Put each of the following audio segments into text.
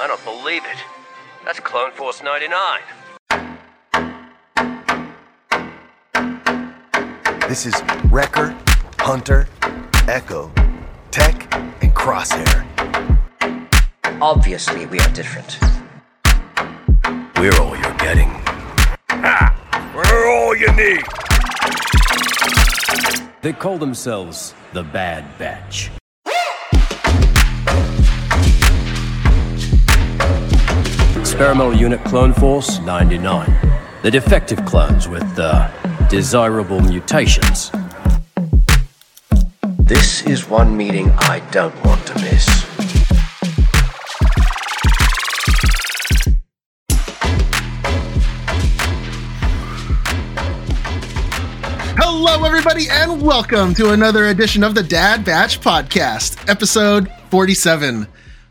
I don't believe it. That's Clone Force 99. This is Wrecker, Hunter, Echo, Tech, and Crosshair. Obviously, we are different. We're all you're getting. We're all you need. They call themselves the Bad Batch. Experimental Unit Clone Force 99. The defective clones with uh, desirable mutations. This is one meeting I don't want to miss. Hello, everybody, and welcome to another edition of the Dad Batch Podcast, episode 47.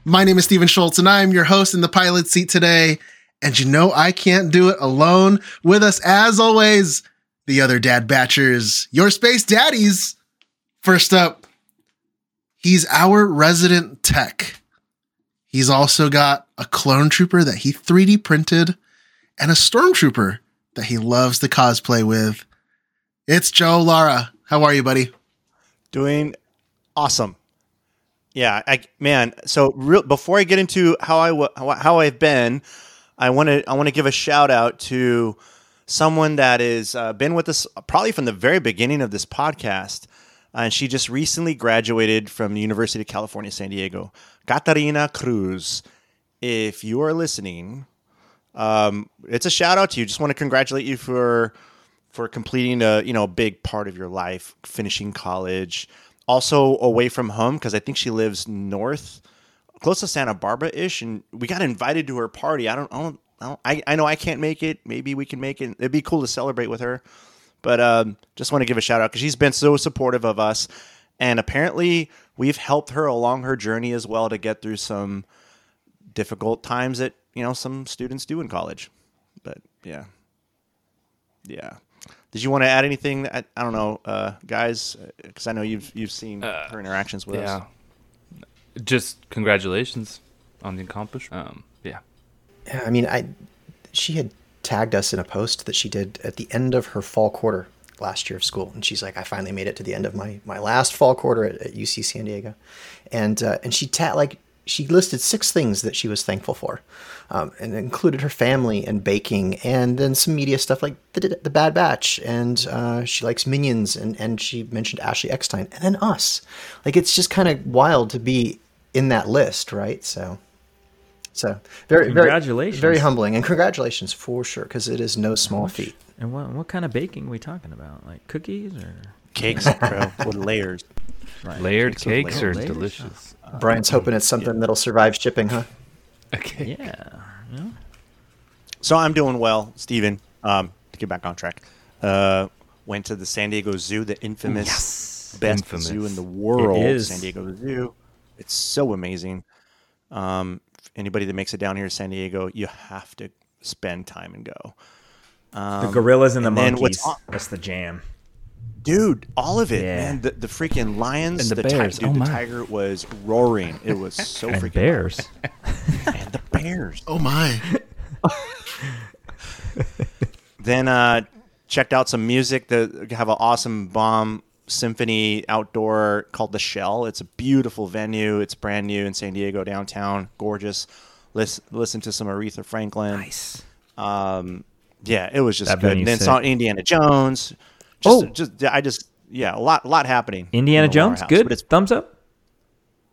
My name is Stephen Schultz, and I am your host in the pilot seat today. And you know, I can't do it alone. With us, as always, the other Dad Batchers, your space daddies. First up, he's our resident tech. He's also got a clone trooper that he 3D printed and a stormtrooper that he loves to cosplay with. It's Joe Lara. How are you, buddy? Doing awesome. Yeah, I man. So real, before I get into how I w- how, I've been, I want to I want to give a shout out to someone that has uh, been with us probably from the very beginning of this podcast, and she just recently graduated from the University of California, San Diego. Catarina Cruz. If you are listening, um, it's a shout out to you. Just want to congratulate you for for completing a you know a big part of your life, finishing college, also away from home because I think she lives north, close to Santa Barbara ish, and we got invited to her party. I don't, I don't, I, don't, I, I know I can't make it. Maybe we can make it. It'd be cool to celebrate with her. But um, just want to give a shout out because she's been so supportive of us, and apparently we've helped her along her journey as well to get through some difficult times that you know some students do in college. But yeah, yeah. Did you want to add anything? I, I don't know, uh, guys, because I know you've you've seen her interactions with us. yeah. us. Just congratulations on the accomplishment. Um, yeah. Yeah, I mean, I she had tagged us in a post that she did at the end of her fall quarter last year of school, and she's like, "I finally made it to the end of my my last fall quarter at, at UC San Diego," and uh, and she ta- like she listed six things that she was thankful for, um, and included her family and baking, and then some media stuff like the, the Bad Batch, and uh, she likes Minions, and and she mentioned Ashley Eckstein, and then us. Like it's just kind of wild to be in that list, right? So. So very, Congratulations. very, very humbling, and congratulations for sure, because it is no small feat. And what what kind of baking are we talking about? Like cookies or Cakes, bro, with layers. right. Layered Cakes cakes are layers. delicious. Brian's hoping it's something that'll survive shipping, huh? Okay. Yeah. yeah. So I'm doing well, Stephen. Um, to get back on track, uh, went to the San Diego Zoo, the infamous best Infamous. zoo in the world, is. San Diego Zoo. It's so amazing. Um, anybody that makes it down here to San Diego, you have to spend time and go. The gorillas and the and then monkeys. on- That's the jam. Dude, all of it, Yeah. man. The, the freaking lions And the ti- bears. dude, Oh the tiger was roaring. It was so And freaking bears. and the bears. Oh my. Then uh, checked out some music. That have an awesome bomb symphony outdoor called the Shell. It's a beautiful venue. It's brand new in San Diego downtown. Gorgeous. Listen, listen to some Aretha Franklin. Nice. Um, yeah, it was just That good. And then sick. saw Indiana Jones. Just, Oh. just I just yeah, a lot, lot happening. Indiana in Jones, House. good. But it's Thumbs up.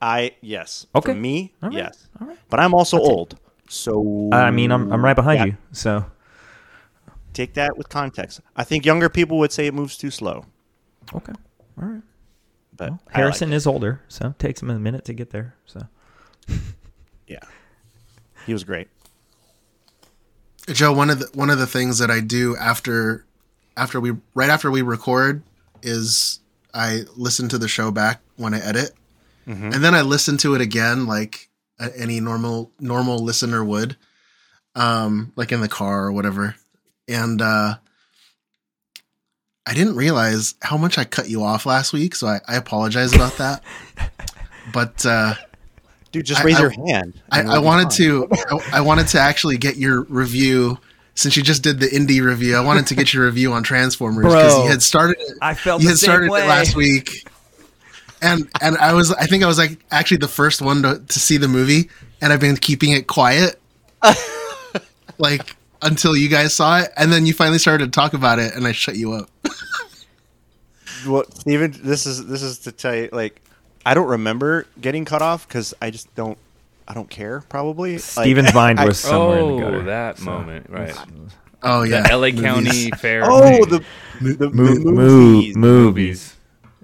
I yes. Okay. For me, All right. yes. All right. But I'm also old, so I mean, I'm I'm right behind Yeah. you. So Take that with context. I think younger people would say it moves too slow, okay. All right. but Well, Harrison like is older, so it takes him a minute to get there. So yeah, he was great. Joe, one of the one of the things that I do after after we right after we record is I listen to the show back when I edit, and then I listen to it again like any normal normal listener would, um, like in the car or whatever. And uh, I didn't realize how much I cut you off last week, so I, I apologize about that. but uh, Dude, just raise I- your hand. I, and I wanted fine. to I, I wanted to actually get your review since you just did the indie review. I wanted to get your review on Transformers because you had started it. I felt you had started way. it last week, and and I was I think I was like actually the first one to, to see the movie, and I've been keeping it quiet, like until you guys saw it, and then you finally started to talk about it, and I shut you up. Well, Steven, this is this is to tell you, like, I don't remember getting cut off because I just don't, I don't care. Probably. Like, Steven's mind I- was somewhere in the Oh, gutter. that so- moment, right? Oh The yeah, LA. County Fair. Oh, thing. the the Mo- mo- movies, movies.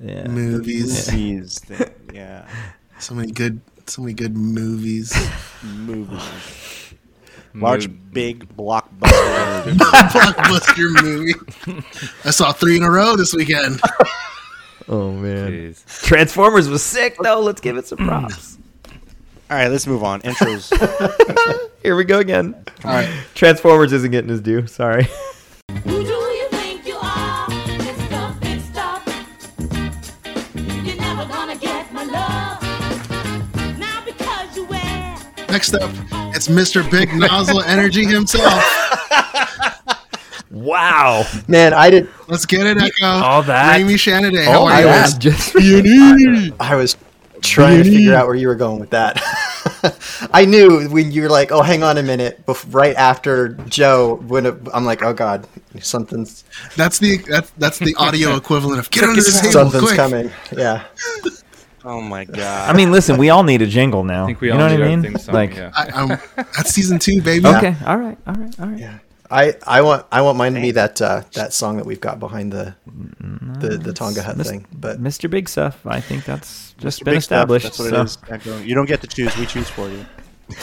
Yeah. movies. movies, thing, yeah, So many good, so many good movies. movies. Large, Mo- big blockbuster. Blockbuster movie. I saw three in a row this weekend. Oh man. Jeez. Transformers was sick though. Let's give it some props. All right, let's move on. Intros. Here we go again. All right. Transformers isn't getting his due. Sorry. Who do you think you are? Mr. Big Stuff. You're never gonna get my love. Now because you wear Next up, it's Mr. Big Nozzle Energy himself. Wow. Man, I did. Let's get it, Echo. All that. Raimi Shanaday, how All are you? that just I was trying to figure out where you were going with that. I knew when you were like, "Oh, hang on a minute," bef- right after Joe. When it, I'm like, "Oh God, something's That's the that's that's the audio equivalent of get under the table something's quick. coming." Yeah. oh my god. I mean, listen, we all need a jingle now. I think we you all know what I mean? song, like, yeah. I, I'm, that's season two, baby. okay, all right, all right, all right. I, I want I want mine to be that uh, that song that we've got behind the the, the Tonga Hut Mis- thing. But Mr. Big Stuff, I think that's just Mr. been Big Stuff, established. That's what so- it is. You don't get to choose. We choose for you.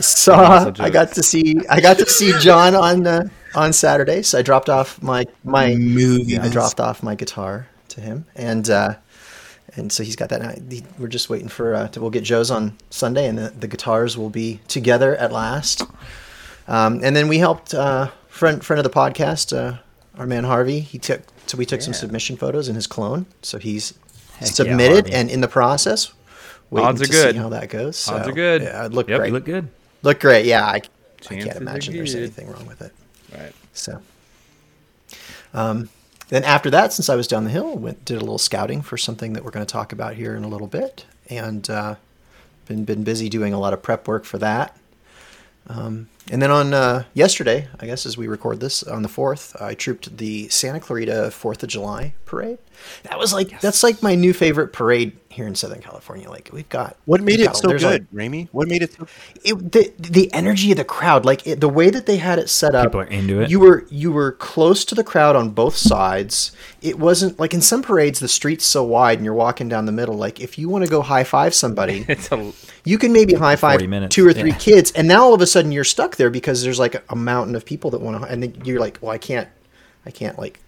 saw I got to see I got to see John on uh, on Saturday. So I dropped off my my Movies. I dropped off my guitar to him, and uh, and so he's got that. Now. He- We're just waiting for uh, to, we'll get Joe's on Sunday, and the, the guitars will be together at last. Um, and then we helped uh, friend friend of the podcast, uh, our man Harvey. He took so we took some submission photos in his clone. So he's yeah, submitted Harvey. and in the process. Waiting Odds are to good. See how that goes. Odds are good. Yeah, it looked Yep. great. You look good. Look great. Yeah, I, I can't imagine there's anything wrong with it. Right. So, um, then after that, since I was down the hill, went did a little scouting for something that we're going to talk about here in a little bit, and uh, been been busy doing a lot of prep work for that. Um, and then on uh, yesterday, I guess as we record this on the fourth, I trooped the Santa Clarita Fourth of July parade. That was like that's like my new favorite parade here in Southern California. Like we've got What made it got- so there's, like, good, Raimi? What made it so it, the the energy of the crowd, like it, the way that they had it set up, People are into it. You were you were close to the crowd on both sides. It wasn't like in some parades the street's so wide and you're walking down the middle. Like if you want to go high five somebody, It's a you can maybe high five 40 minutes, two or three yeah. kids, and now all of a sudden you're stuck there because there's like a mountain of people that want to, and then you're like, well, I can't, I can't like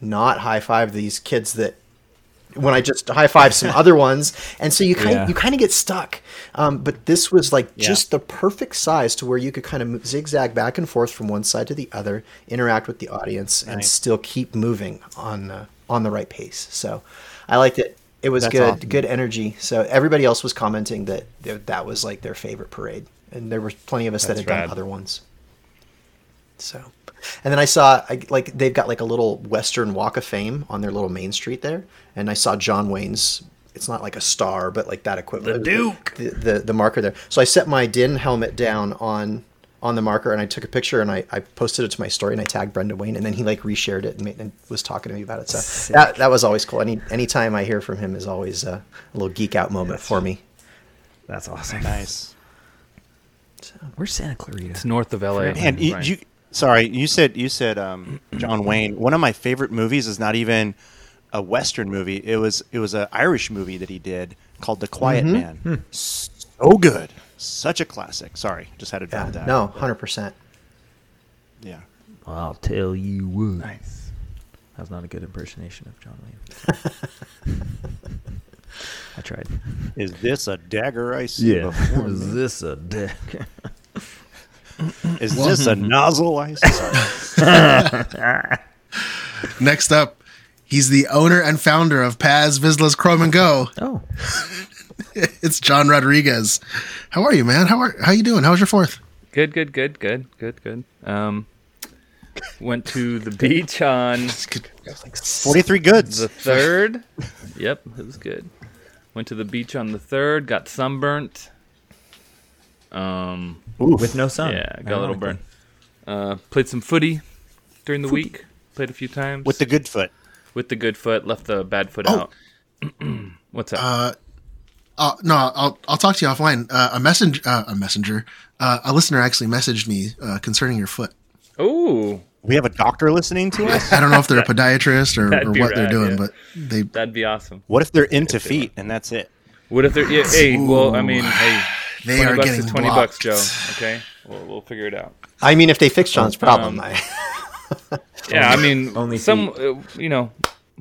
not high five these kids that when I just high five some other ones, and so you kind Yeah. of you kind of get stuck. Um, but this was like Yeah. just the perfect size to where you could kind of zigzag back and forth from one side to the other, interact with the audience, and still keep moving on uh, on the right pace. So I liked it. It was That's good, awesome. good energy. So everybody else was commenting that that was like their favorite parade, and there were plenty of us that That's had done other ones. So, and then I saw I, like they've got like a little Western Walk of Fame on their little main street there, and I saw John Wayne's. It's not like a star, but like that equivalent. The Duke. The, the the marker there. So I set my Din helmet down on on the marker, and I took a picture and I, I posted it to my story, and I tagged Brendan Wayne, and then he like reshared it and, made, and was talking to me about it. So that that was always cool. Any anytime I hear from him is always a, a little geek out moment for me. That's awesome. nice? So, where's Santa Clarita? it's north of LA. And you, Right. you, sorry, you said you said um, John Wayne. One of my favorite movies is not even a Western movie. It was it was an Irish movie that he did called The Quiet Man. So good, such a classic. Sorry, just had to Yeah, that. no, hundred percent. yeah. I'll tell you what. Nice. That was not a good impersonation of John Wayne. I tried. Is this a dagger I see? before me? Is this a deck? Is this a nozzle I see? Next up, he's the owner and founder of Paz Vizsla's Chrome and Go. Oh, it's John Rodriguez. How are you, man? How are how you doing? How was your fourth? Good, good, good, good, good, good. Um, went to the beach on 43 goods. the third. yep, it was good. Went to the beach on the third. Got sunburnt. Um, With no sun. yeah, got a little burn. Uh, played some footy during the week. Played a few times With the good foot. with the good foot. Left the bad foot Oh. out. What's up? Uh, uh, no, I'll I'll talk to you offline. Uh, a messenger, uh, a messenger, uh, a listener actually messaged me uh, concerning your foot. oh, We have a doctor listening to us. I don't know if they're a podiatrist or, That'd or be what they're rad, doing, yeah. but they that'd be awesome. What if they're into feet and that's it? What if they're? Yeah, hey, well, I mean, hey, they twenty are bucks getting is twenty blocked. bucks, Joe. Okay, we'll we'll figure it out. I mean, if they fix John's problem, Um, I, Yeah, I mean, only some, uh, you know,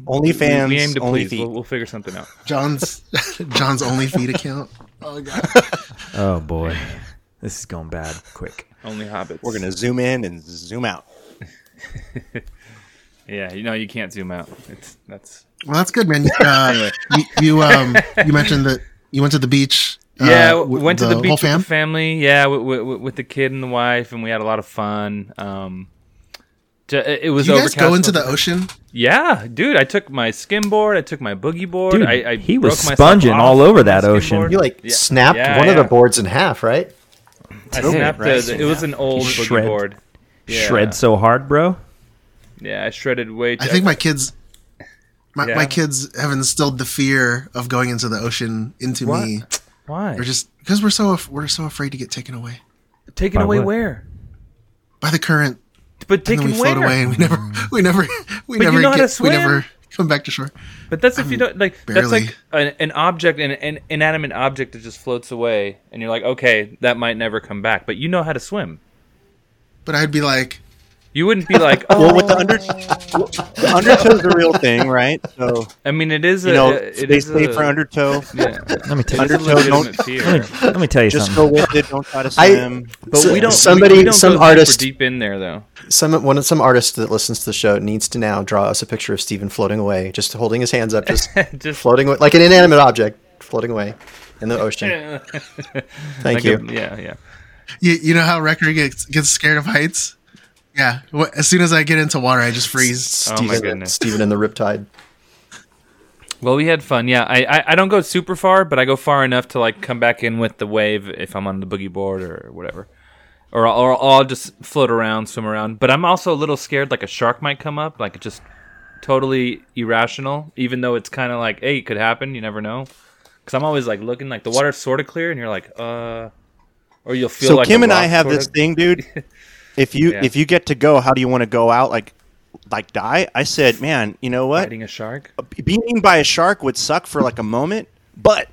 OnlyFans, we, we aim to only please. feet. We'll, we'll figure something out. John's John's only feed account. Oh god. Oh boy, this is going bad quick. Only hobbits. We're gonna zoom in and zoom out. Yeah, you know, you can't zoom out. It's that's. Well, that's good, man. Uh, you, you um you mentioned that you went to the beach. Uh, Yeah, we with went to the, whole beach with fam? the family. Yeah, with, with, with the kid and the wife, and we had a lot of fun. Um, ju- it it was Did you guys go into the ocean? Yeah, dude, I took my skimboard. I took my boogie board. Dude, I, I he broke was sponging all over that ocean. skimboard. you like Yeah. snapped Yeah, one of the boards in half, right? I snapped right. the, it was an old boogie Shred- board. Yeah. Shred so hard, bro. Yeah, I shredded way. Too I think my kids, my, Yeah. my kids have instilled the fear of going into the ocean into What? me. Why We're just because we're so af- we're so afraid to get taken away taken By away what? where? by the current, But and then taken we float where? away, and we never, mm. we never, we But you never know how get, to we swim? never come back to shore. But that's if you don't like. That's barely. like an, an object, an, an inanimate object that just floats away, and you're like, okay, that might never come back. But you know how to swim. But I'd be like, You wouldn't be like, oh. Well, with the oh. under, the undertow's a real thing, right? So I mean, it is. A, you know it they is say a, for undertow. Yeah, Let me tell you. it's Undertow, legitimate don't- Let me, let me tell you Just something. go with it. Don't try to I- swim. But So- we don't. somebody- we, we don't some go artist- deep in there though. Some one of some artist that listens to the show needs to now draw us a picture of Steven floating away, just holding his hands up, just, Just floating away, like an inanimate object floating away in the ocean. Thank like you. a- yeah, yeah. you, you know how Wrecker gets gets scared of heights. Yeah, as soon as I get into water, I just freeze. Oh my Steven, goodness. Steven in the riptide. Well, we had fun. Yeah, I, I I don't go super far, but I go far enough to like come back in with the wave if I'm on the boogie board or whatever, or I'll- or I'll just float around, swim around. But I'm also a little scared, like a shark might come up, like just totally irrational. Even though it's kind of like, hey, it could happen. You never know. Because I'm always like looking, like the water's sort of clear, and you're like, uh, or you'll feel So like Kim a and I have sort this thing, dude. If you Yeah. if you get to go, how do you want to go out? Like like die? I said, man, you know what? fighting a shark. Being eaten by a shark would suck for like a moment, but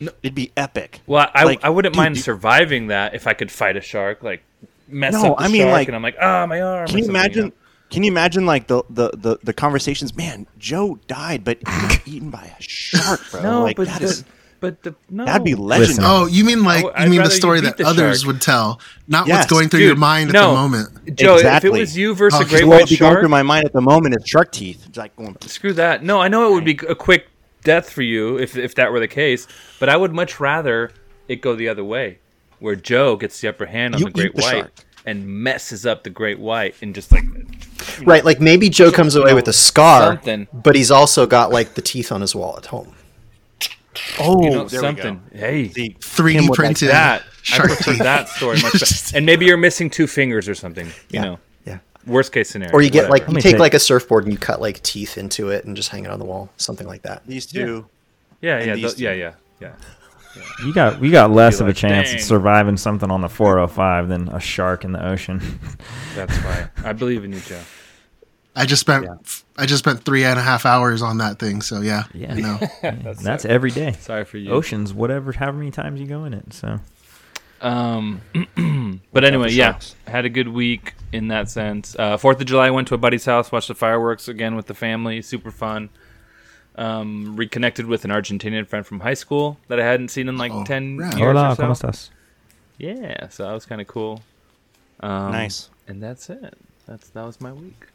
no. it'd be epic. Well, I, Like, I wouldn't dude, mind surviving that if I could fight a shark, like mess No, up the I mean, shark, like- and I'm like, ah, my arm. Can you imagine? know? Can you imagine like the, the, the, the conversations? Man, Joe died, but he got eaten by a shark, bro. No, like but that the, is but the no. that'd be Listen. legendary. Oh, you mean like I- I'd you mean the story that the others shark. would tell, not Yes, what's going through dude, your mind no. at the moment. Joe, Exactly. if it was you versus Oh, a great what white would be going through my mind at the moment is shark teeth. It's like going, screw that. No, I know it would be a quick death for you if if that were the case, but I would much rather it go the other way, where Joe gets the upper hand on You the great the white shark. and messes up the great white and just like Right, like maybe Joe comes away with a scar, something. but he's also got like the teeth on his wall at home. Oh, you know something. Hey, the 3D Kim printed that I shark prefer teeth. that story much better. And maybe you're missing two fingers or something. You Yeah. know, Yeah. worst case scenario. Or you get like you take take- like a surfboard and you cut like teeth into it and just hang it on the wall, something like that. These two. yeah, and yeah, these th- two. yeah, yeah, yeah. You got we got less of a chance "Dang." at surviving something on the 405 than a shark in the ocean. That's why I believe in you, Joe. I just spent I just spent three and a half hours on that thing. So yeah, Yeah. you know, That's every day. Sorry for you. Oceans, whatever, however many times you go in it. So Um, but anyway, yeah, had a good week in that sense. Uh, Fourth of July, went to a buddy's house, watched the fireworks again with the family. Super fun. Um, reconnected with an Argentinian friend from high school that I hadn't seen in like Oh, ten rad. years hola, or so. cómo estás? Yeah, so that was kind of cool. Um, Nice. And that's it. That's that was my week.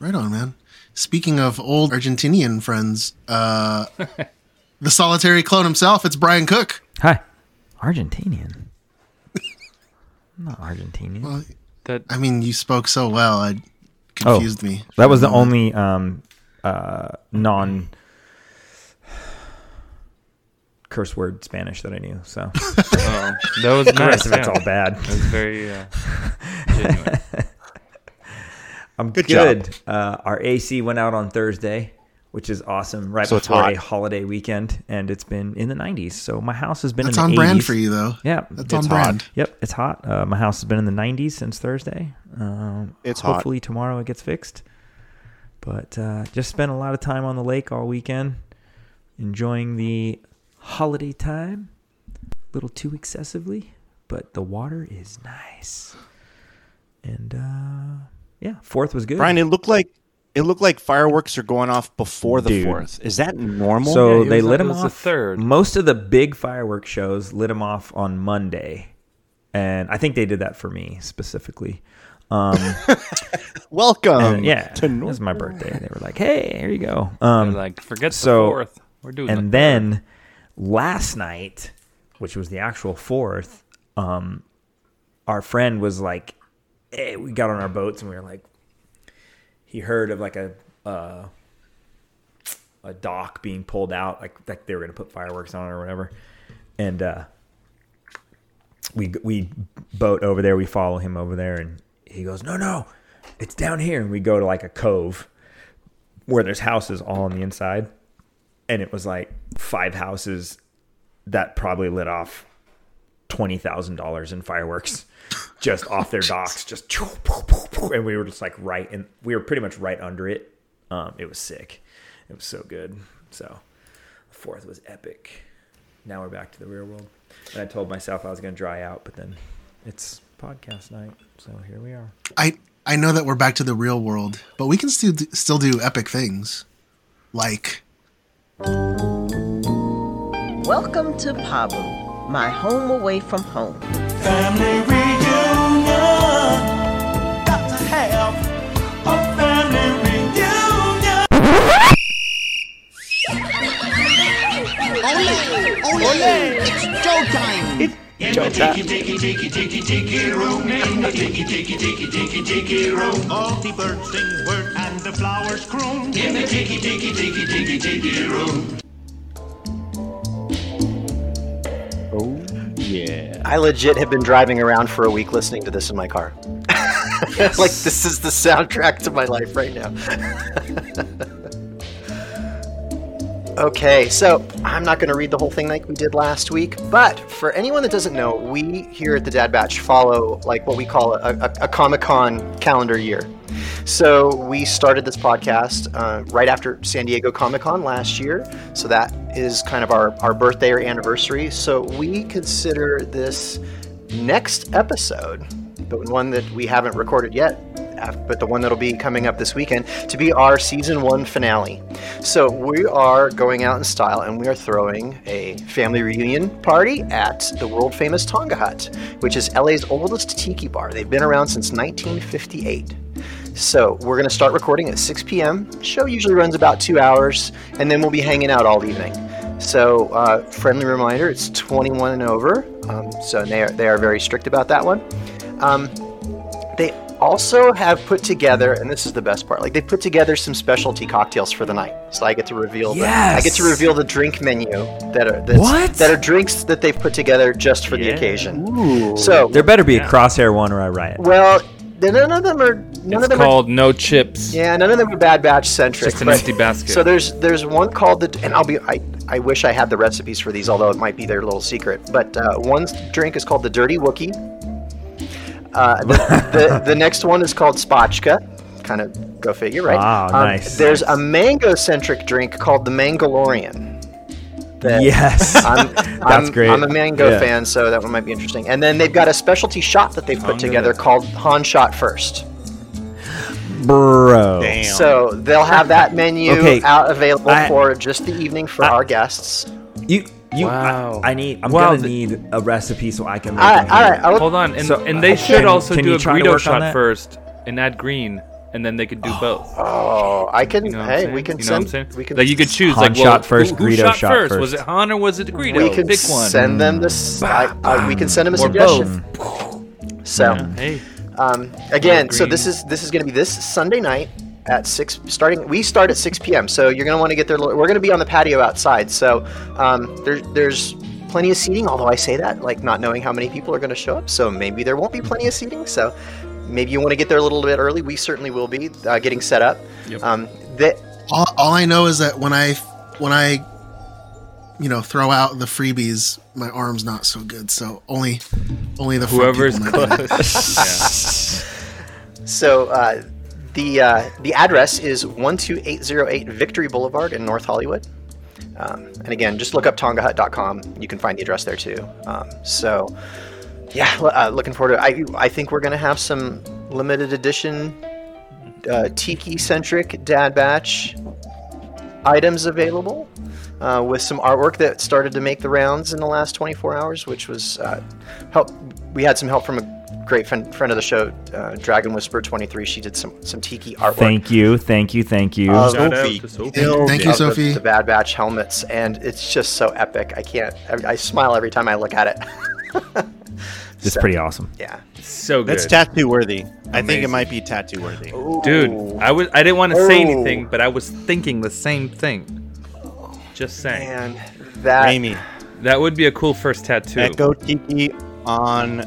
Right on, man. Speaking of old Argentinian friends, uh, the solitary clone himself. It's Brian Cook. Hi. Argentinian. I'm not Argentinian. Well, That I mean, you spoke so well, it Oh, confused me. That was the only um, uh, non curse word Spanish that I knew. So oh, that was the nice. rest of it's all bad. That was very uh, genuine. I'm Good good. Uh, our AC went out on Thursday, which is awesome. Right So it's before hot. a holiday weekend, and it's been in the 90s. So my house has been That's in on the brand 80s. for you, though. Yeah, That's it's on hot. brand. Yep, it's hot. Uh, my house has been in the 90s since Thursday. Um, It's hot. hopefully tomorrow it gets fixed. But uh, just spent a lot of time on the lake all weekend, enjoying the holiday time. A little too excessively, but the water is nice. And uh, yeah, fourth was good. Brian, it looked like it looked like fireworks are going off before the Dude. fourth. Is that normal? So Yeah, they was- lit it them was the off. third. Most of the big fireworks shows lit them off on Monday, and I think they did that for me specifically. Um, welcome. and yeah, to it was my birthday. They were like, "Hey, here you go." Um, like, forget so- the fourth. We're doing that. and the then last night, which was the actual fourth, um, our friend was like, "Hey, we got on our boats and we were like." He heard of like a uh, a dock being pulled out, like like they were gonna put fireworks on it or whatever, and uh, we we boat over there. We follow him over there, and he goes, "No, no, it's down here." And we go to like a cove where there's houses all on the inside, and it was like five houses that probably lit off twenty thousand dollars in fireworks just off their docks, just and we were just like right, and we were pretty much right under it. Um, it was sick. It was so good. So the fourth was epic. Now we're back to the real world. And I told myself I was going to dry out, but then it's podcast night, so here we are. I I know that we're back to the real world, but we can still do, still do epic things, like Welcome to Pabu, my home away from home. Family room, in the room, all the birds sing and the flowers croon. In the room. Oh yeah. I legit have been driving around for a week listening to this in my car. like this is the soundtrack to my life right now. okay, so I'm not going to read the whole thing like we did last week, but for anyone that doesn't know, we here at the Dad Batch follow like what we call a, a, a Comic Con calendar year. So we started this podcast uh, right after San Diego Comic Con last year. So that is kind of our, our birthday or anniversary. So we consider this next episode, the one that we haven't recorded yet, but the one that'll be coming up this weekend, to be our season one finale. So we are going out in style and we are throwing a family reunion party at the world famous Tonga Hut, which is LA's oldest tiki bar. They've been around since 1958. So we're going to start recording at 6 p.m. Show usually runs about two hours, and then we'll be hanging out all evening. So uh, friendly reminder, it's 21 and over. Um, so they are they are very strict about that one. Um, they also have put together, and this is the best part. Like they put together some specialty cocktails for the night. So I get to reveal. The, I get to reveal the drink menu that are that's, What? that are drinks that they've put together just for the occasion. Ooh. So There better be a crosshair one or I riot. well, none of them are none It's of them are called No Chips. yeah, none of them are Bad Batch centric. Just an but- empty basket. So there's there's one called the and I'll be I, I wish I had the recipes for these, although it might be their little secret. But uh, one drink is called the Dirty Wookie. Uh, the, the the next one is called Spotchka. Kind of go figure, right? Ah, Um, nice. There's a mango centric drink called the Mangalorian. that Yes. I'm, That's I'm, great. I'm a mango Yeah. fan, so that one might be interesting. And then they've got a specialty shot that they've put together called Han Shot First. Bro. So they'll have that menu Okay. out available I- for just the evening for our guests. You you Wow. I, I need I'm Wow, gonna the- need a recipe so I can make All right, them all here. right. I'll, Hold on, and, So, and they uh, should can- also can do a try burrito shot first and add green. and then they could do both. Oh, I can. You know hey, we can You know what I'm send. saying? We can. Like you could choose Han like well, shot first, who, who Greedo shot shot first? first. Was it Han or was it Greedo? we can Pick one. send them this. I, I, we can send them a Or suggestion. So, Yeah, hey, um, again, so this is this is going to be this Sunday night at six. Starting, we start at six p.m. So you're going to want to get there. We're going to be on the patio outside. So um, there's there's plenty of seating. Although I say that like not knowing how many people are going to show up. So maybe there won't be plenty of seating. So maybe you want to get there a little bit early. We certainly will be uh, getting set up. Yep. Um, that All, all I know is that when I when I you know throw out the freebies, my arm's not so good. So only only the front whoever's people might get it. close. So uh, the uh, the address is one two eight zero eight Victory Boulevard in North Hollywood. Um, and again, just look up tongahut.com. You can find the address there too. Um, so yeah, uh, looking forward to. I I think we're gonna have some limited edition uh, tiki centric Dad Batch items available. Uh, with some artwork that started to make the rounds in the last 24 hours, which was uh, help. We had some help from a great friend, friend of the show, uh, Dragon Whisper 23. She did some some tiki artwork. Thank you, thank you, thank you. of- Shout out Sophie. Sophie. Thank- Thank you, of the- Sophie. The, Bad Batch helmets, and it's just so epic. I can't. I, I smile every time I look at it. It's So, pretty awesome. Yeah. So good. That's tattoo worthy. I think it might be tattoo worthy. Dude, I was I didn't want to say Oh. anything, but I was thinking the same thing. Just saying. And that. Raimi, That would be a cool first tattoo. Echo Tiki on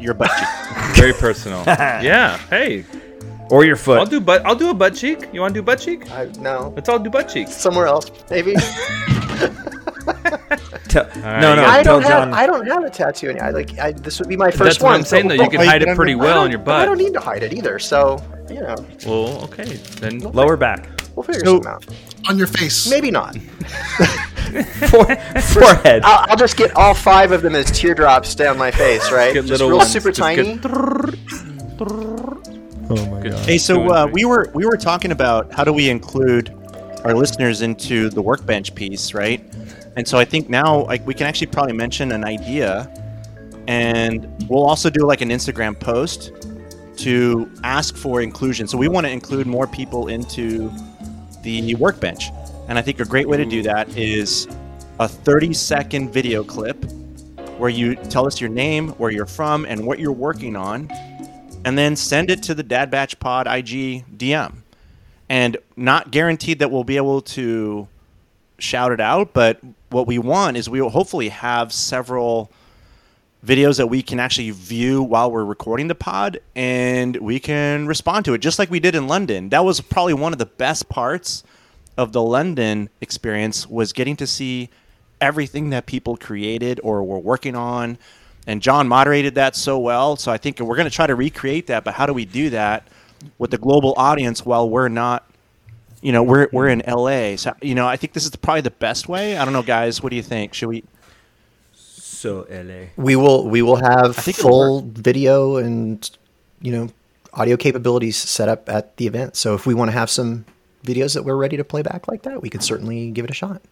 your butt cheek. Very personal. yeah. Hey, Or your foot. I'll do butt. I'll do a butt cheek. You want to do butt cheek? I, no. Let's all do butt cheeks. Somewhere else, maybe. Tell- right, no, no, I don't John. have. I don't have a tattoo. Any. I like. I, this would be my first That's one. what I'm saying, so- though. You can hide it pretty don't- well I on your don't- I don't need to hide it either. So you know, Well, okay. Then Lower back. we'll figure So- something out. on your face. Maybe not. Fore- forehead. I'll, I'll just get all five of them as teardrops down my face, right? Get just little real ones, super just tiny. get- Oh my Good. god. Hey, so uh, we were we were talking about how do we include our listeners into the workbench piece, right? And so I think now like we can actually probably mention an idea, and we'll also do like an Instagram post to ask for inclusion. So we want to include more people into the workbench, and I think a great way to do that is a 30 second video clip where you tell us your name, where you're from, and what you're working on and then send it to the Dad Batch Pod IG DM. And not guaranteed that we'll be able to shout it out, but what we want is we will hopefully have several videos that we can actually view while we're recording the pod and we can respond to it just like we did in London. That was probably one of the best parts of the London experience was getting to see everything that people created or were working on and John moderated that so well. So I think we're going to try to recreate that. But how do we do that with the global audience while we're not, you know, we're we're in LA. So you know, I think this is probably the best way. I don't know, guys. What do you think? Should we? So LA. We will we will have I think it'll full video and you know audio capabilities set up at the event. So if we want to have some videos that we're ready to play back like that, we could certainly give it a shot.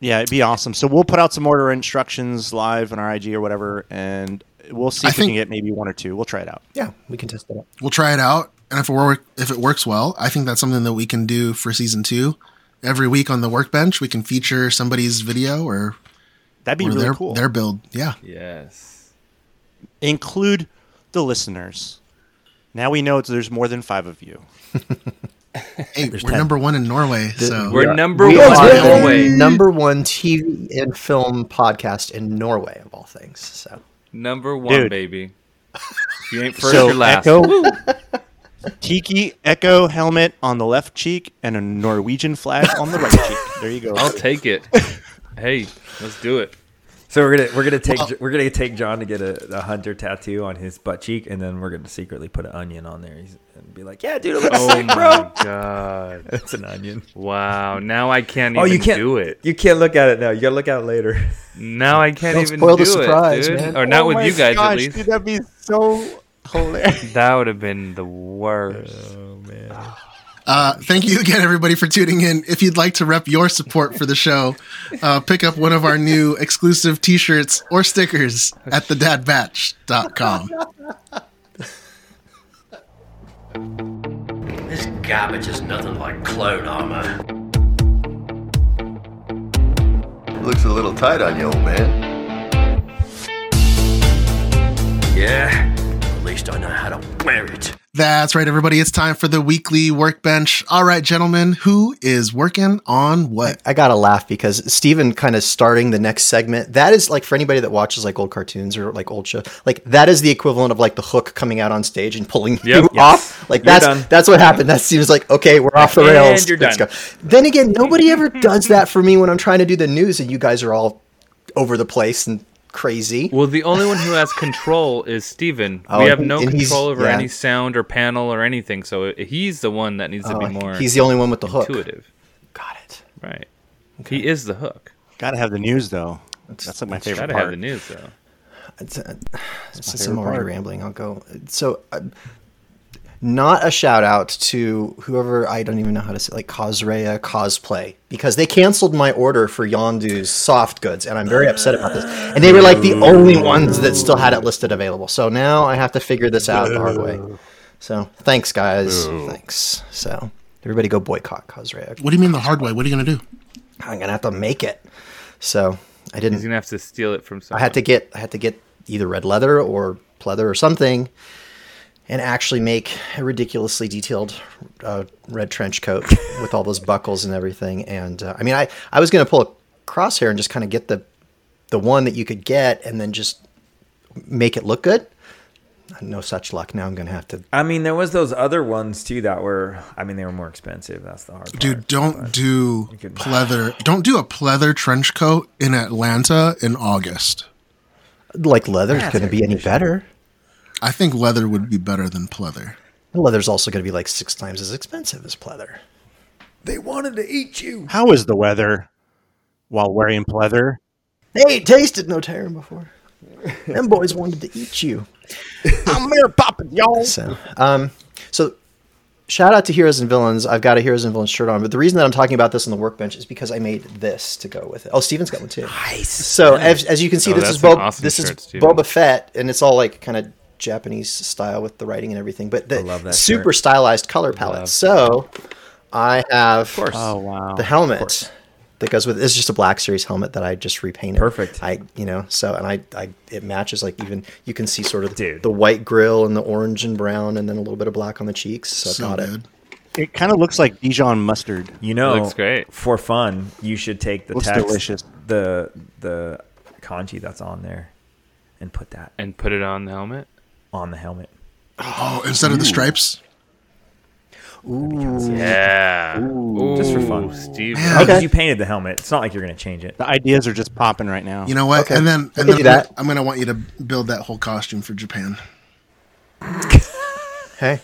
Yeah, it'd be awesome. So we'll put out some order instructions live on our IG or whatever, and we'll see I if we can get maybe one or two. We'll try it out. Yeah, we can test it out. We'll try it out, and if it work, if it works well, I think that's something that we can do for season two. Every week on the workbench, we can feature somebody's video or, That'd be or really their cool. their build. Yeah, Yes. Include the listeners. Now we know there's more than five of you. hey, we're 10. number one in Norway, so We're Yeah. number We one are in Norway. number one TV and film podcast in Norway of all things. So Number one, Dude. baby. You ain't first so or last. Echo, Tiki Echo helmet on the left cheek and a Norwegian flag on the right cheek. There you go. I'll take it. Hey, let's do it. So we're gonna we're gonna take we're gonna take John to get a, a hunter tattoo on his butt cheek, and then we're gonna secretly put an onion on there He's, and be like, "Yeah, dude, it looks Oh sick, my bro." god. It's an onion. Wow. Now I can't Oh, even you can't do it. You can't look at it now. You gotta look at it later. Now I can't Don't even spoil do the surprise, it, dude. man. Or not Oh with my you guys gosh, at least. Dude, that'd be so hilarious. That would have been the worst. Oh man. Ah. Uh, thank you again, everybody, for tuning in. If you'd like to rep your support for the show, uh, pick up one of our new exclusive t shirts or stickers at thedadbatch.com. This garbage is nothing like clone armor. Looks a little tight on you, old man. Yeah, at least I know how to wear it. That's right, everybody. It's time for the weekly workbench. All right, gentlemen, who is working on what? I gotta laugh because Steven kind of starting the next segment. That is like for anybody that watches like old cartoons or like old show, like that is the equivalent of like the hook coming out on stage and pulling you Yep. off. Like You're that's done. that's what happened. That seems like okay, we're off the And rails. you're Let's done. go. Then again, nobody ever does that for me when I'm trying to do the news, and you guys are all over the place and crazy. Well, the only one who has control is Steven. Oh, we have no control over yeah. any sound or panel or anything, so he's the one that needs to Oh, be more he's the only one with the hook. intuitive. Got it. Right. He is the hook. Gotta have the news though. That's like my favorite Gotta part. have the news though. It's, uh, since favorite I'm already part. rambling, I'll go. So, uh, not a shout out to whoever I don't even know how to say, like Cosrea Cosplay, because they canceled my order for Yondu's soft goods, and I'm very upset about this. And they were like the only ones that still had it listed available. So now I have to figure this out the hard way. So thanks, guys. Thanks. So everybody go boycott Cosrea. What do you mean the hard way? What are you going to do? I'm gonna have to make it. So I didn't. He's gonna have to steal it from I had to get I had to get either red leather or pleather or something, and actually make a ridiculously detailed uh, red trench coat with all those buckles and everything. And uh, I mean, I I was gonna pull a crosshair and just kind of get the the one that you could get, and then just make it look good. No such luck. Now I'm gonna have to. I mean, there was those other ones too that were. I mean, they were more expensive. That's the hard part. Dude, don't do could- pleather. Don't do a pleather trench coat in Atlanta in August. Like leather's gonna be any better. I think leather would be better than pleather. Leather's also gonna be like six times as expensive as pleather. They wanted to eat you. How is the weather while wearing pleather? They ain't tasted no tearing before. Them boys wanted to eat you. I'm Mary Poppins, y'all. So, um, so shout out to Heroes and Villains. I've got a Heroes and Villains shirt on, but the reason that I'm talking about this on the workbench is because I made this to go with it. Oh, Steven's got one too. Nice. So as, as you can see, Oh, this is an Bob. awesome this shirt, is Steven. Boba Fett, and it's all like kind of Japanese style with the writing and everything, but the love that super shirt. stylized color palette. So I have of course. Oh wow. the helmet that goes with it's just a black series helmet that I just repainted. Perfect. I you know so and I, I it matches like even you can see sort of Dude. the white grill and the orange and brown and then a little bit of black on the cheeks. So, So I got good. it. It kind of looks like Dijon mustard. You know, Looks great. For fun, you should take the Looks text, delicious. the the kanji that's on there, and put that and put it on the helmet. On the helmet. Oh, instead of the stripes. Yeah. Ooh, Just for fun. Steve. Man. Because Okay. you painted the helmet. It's not like you're going to change it. The ideas are just popping right now. You know what? Okay. And then, I and can then do that. I'm going to want you to build that whole costume for Japan. Hey,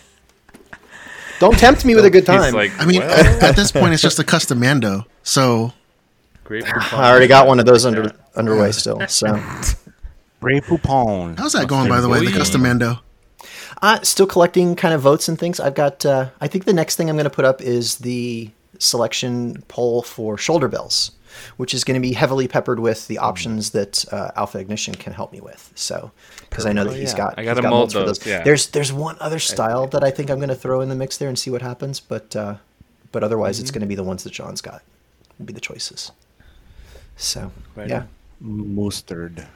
don't tempt me with a good time. like, I mean, well, at, at this point, it's just a custom Mando. So great. I already got one of those under underway still. So Ray Poupon. how's that going, by the way? The boy. custom Mando. uh, still collecting kind of votes and things. I've got. Uh, I think the next thing I'm going to put up is the selection poll for shoulder bells, which is going to be heavily peppered with the options that uh, Alpha Ignition can help me with. So, because I know that he's got, I he's gotta got mold molds for those, yeah. There's there's one other style that I think I'm going to throw in the mix there and see what happens, but uh, but otherwise Mm-hmm. it's going to be the ones that John's got. Will be the choices. So Right yeah, on. Mustard.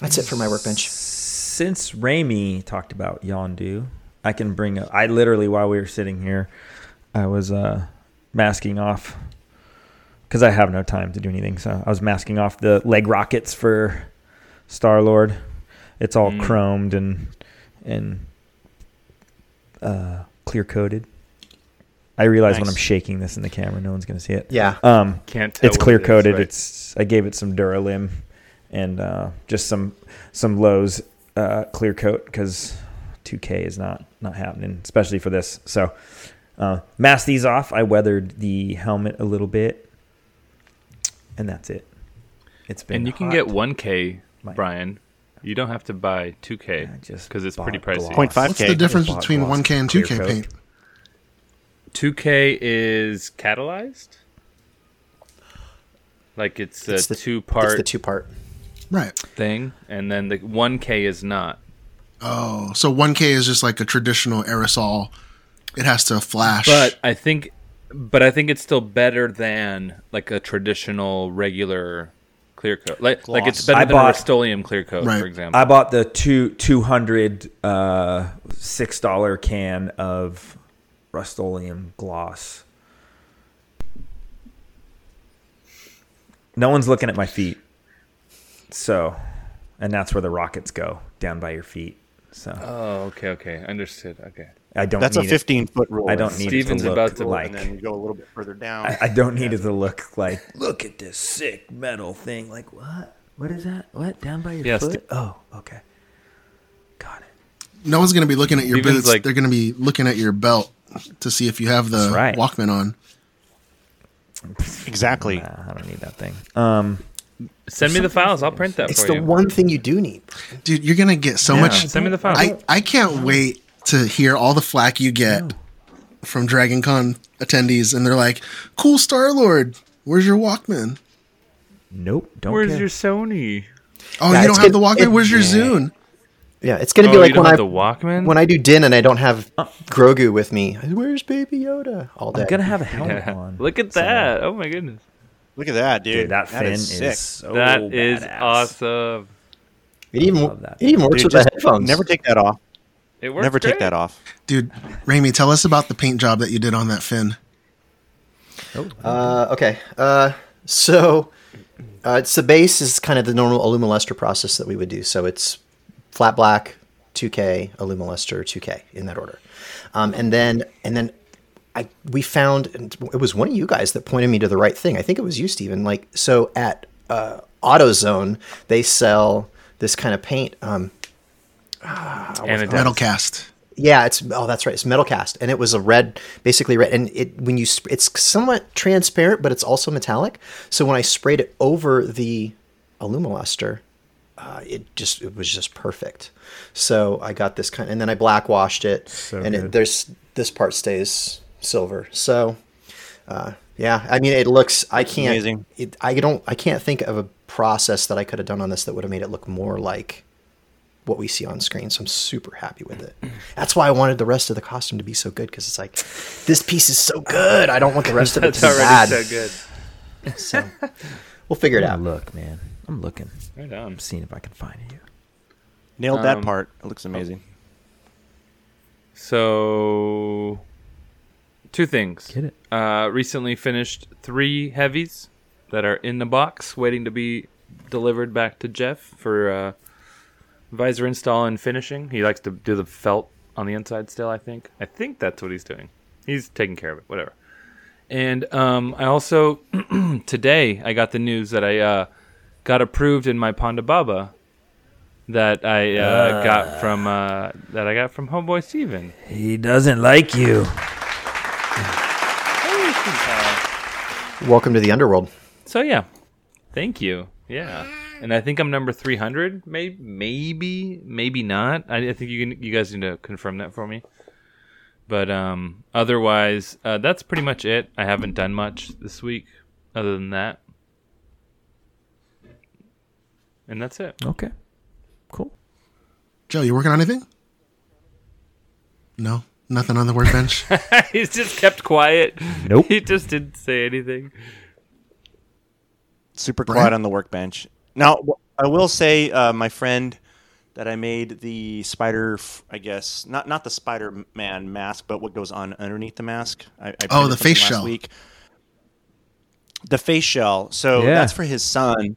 That's it for my workbench. Since Raimi talked about Yondu, I can bring up. I literally, while we were sitting here, I was uh, masking off because I have no time to do anything. So I was masking off the leg rockets for Star Lord. It's all Mm. chromed and and uh, clear coated. I realize when I'm shaking this in the camera, no one's gonna see it. Yeah. Um, Can't tell it's clear it is, coated. right? It's I gave it some Duralim and uh, just some some Lowe's uh, clear coat because 2K is not not happening, especially for this. So uh, mask these off. I weathered the helmet a little bit, and that's it. It's been And you can get 1K, My- Brian. You don't have to buy 2K just because it's pretty pricey. gloss. Point five What's the difference between 1K and 2K coat. paint? 2K is catalyzed. Like it's a the- two It's part the two part. Right. thing, and then the 1K is not. Oh, so 1K is just like a traditional aerosol It has to flash. But I think, but I think it's still better than like a traditional regular clear coat. Like like it's better I than bought- a Rust-Oleum clear coat, Right. for example. I bought the two two hundred uh, six dollar can of Rust-Oleum gloss. No one's looking at my feet, so, and that's where the rockets go down by your feet. So oh, okay, okay, understood. Okay. I don't. That's a need it- 15 foot rule. I don't need Steven's it to look about to- like. and then you go a little bit further down. I, I don't need it to look like. Look at this sick metal thing. Like what? What is that? What down by your Yeah, foot? Ste- oh, okay. Got it. no one's going to be looking at your Steven's boots. like- They're going to be looking at your belt to see if you have the right. Walkman on. exactly. Nah, I don't need that thing. Um, Send me the files. I'll print that It's for the you. one thing you do need. Dude, you're going to get so Yeah, much. Send me the files. I, I can't wait to hear all the flack you get from Dragon Con attendees. And they're like, cool Star Lord. Where's your Walkman? nope. Don't Where's care. your Sony? Oh, Yeah, you don't have the good- Walkman? it- Where's your Zune? Yeah, it's gonna Oh, be like when I the Walkman. when I do din and I don't have uh, Grogu with me. Where's Baby Yoda all day? I'm gonna have a helmet Yeah. on. Look at so- that! Oh my goodness, Look at that, dude. Dude, that fin is is, sick. so that is badass. awesome. It even Love that. it even works Dude, with the just headphones. Never take that off. It works. Never take that off. Dude, Raimi, tell us about the paint job that you did on that fin. Uh, okay. Uh, so uh, it's the base is kind of the normal Alumilester process that we would do. So it's flat black, 2K, Alumilester, 2K in that order. Um, and then and then I we found and it was one of you guys that pointed me to the right thing. I think it was you, Stephen. Like so at uh, AutoZone they sell this kind of paint. Um, Anodized. Metal cast. yeah, it's oh that's right, it's metal cast, and it was a red, basically red, and it when you sp- it's somewhat transparent, but it's also metallic. So when I sprayed it over the Alumilester, uh, it just it was just perfect. So I got this kind, and then I black washed it, So and it, there's this part stays silver. So uh, yeah, I mean it looks. I can't. amazing. It, I don't. I can't think of a process that I could have done on this that would have made it look more like what we see on screen. So I'm super happy with it. That's why I wanted the rest of the costume to be so good because it's like this piece is so good. I don't want the rest of it to be already bad. so good. So we'll figure it out. look, man. I'm looking. Right on. I'm seeing if I can find you. Nailed that Um, part. It looks amazing. So, two things. Get it. Uh, recently finished three heavies that are in the box, waiting to be delivered back to Jeff for uh, visor install and finishing. He likes to do the felt on the inside still. I think. I think that's what he's doing. He's taking care of it. Whatever. And um, I also today I got the news that I uh, got approved in my Ponda Baba that I uh, got from uh, that I got from Homeboy Steven. He doesn't like you. Welcome to the underworld. So yeah, thank you. Yeah, and I think I'm number 300. Maybe, maybe, maybe not. I, I think you can, you guys need to confirm that for me. But um, otherwise, uh, that's pretty much it. I haven't done much this week, other than that, and that's it. Okay. Cool. Joe, you working on anything? No, nothing on the workbench. He's just kept quiet. Nope. He just didn't say anything. Super Brent? quiet on the workbench. Now, I will say, uh, my friend that I made the spider, I guess not not the Spider Man mask, but what goes on underneath the mask. I, I Oh, the face shell. Week. The face shell. So Yeah. that's for his son.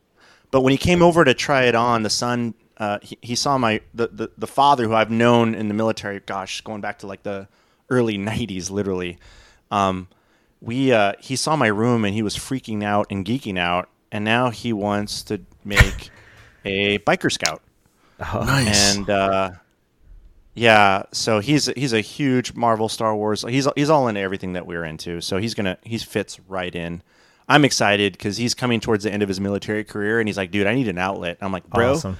But when he came over to try it on, the son uh, he, he saw my the, the the father who I've known in the military. Gosh, going back to like the early '90s, literally. Um, we uh, he saw my room and he was freaking out and geeking out, and now he wants to make a biker scout. nice. And uh, yeah, so he's he's a huge Marvel, Star Wars. He's he's all into everything that we're into. So he's gonna he fits right in. I'm excited because he's coming towards the end of his military career, and he's like, "Dude, I need an outlet." I'm like, "Bro, Awesome.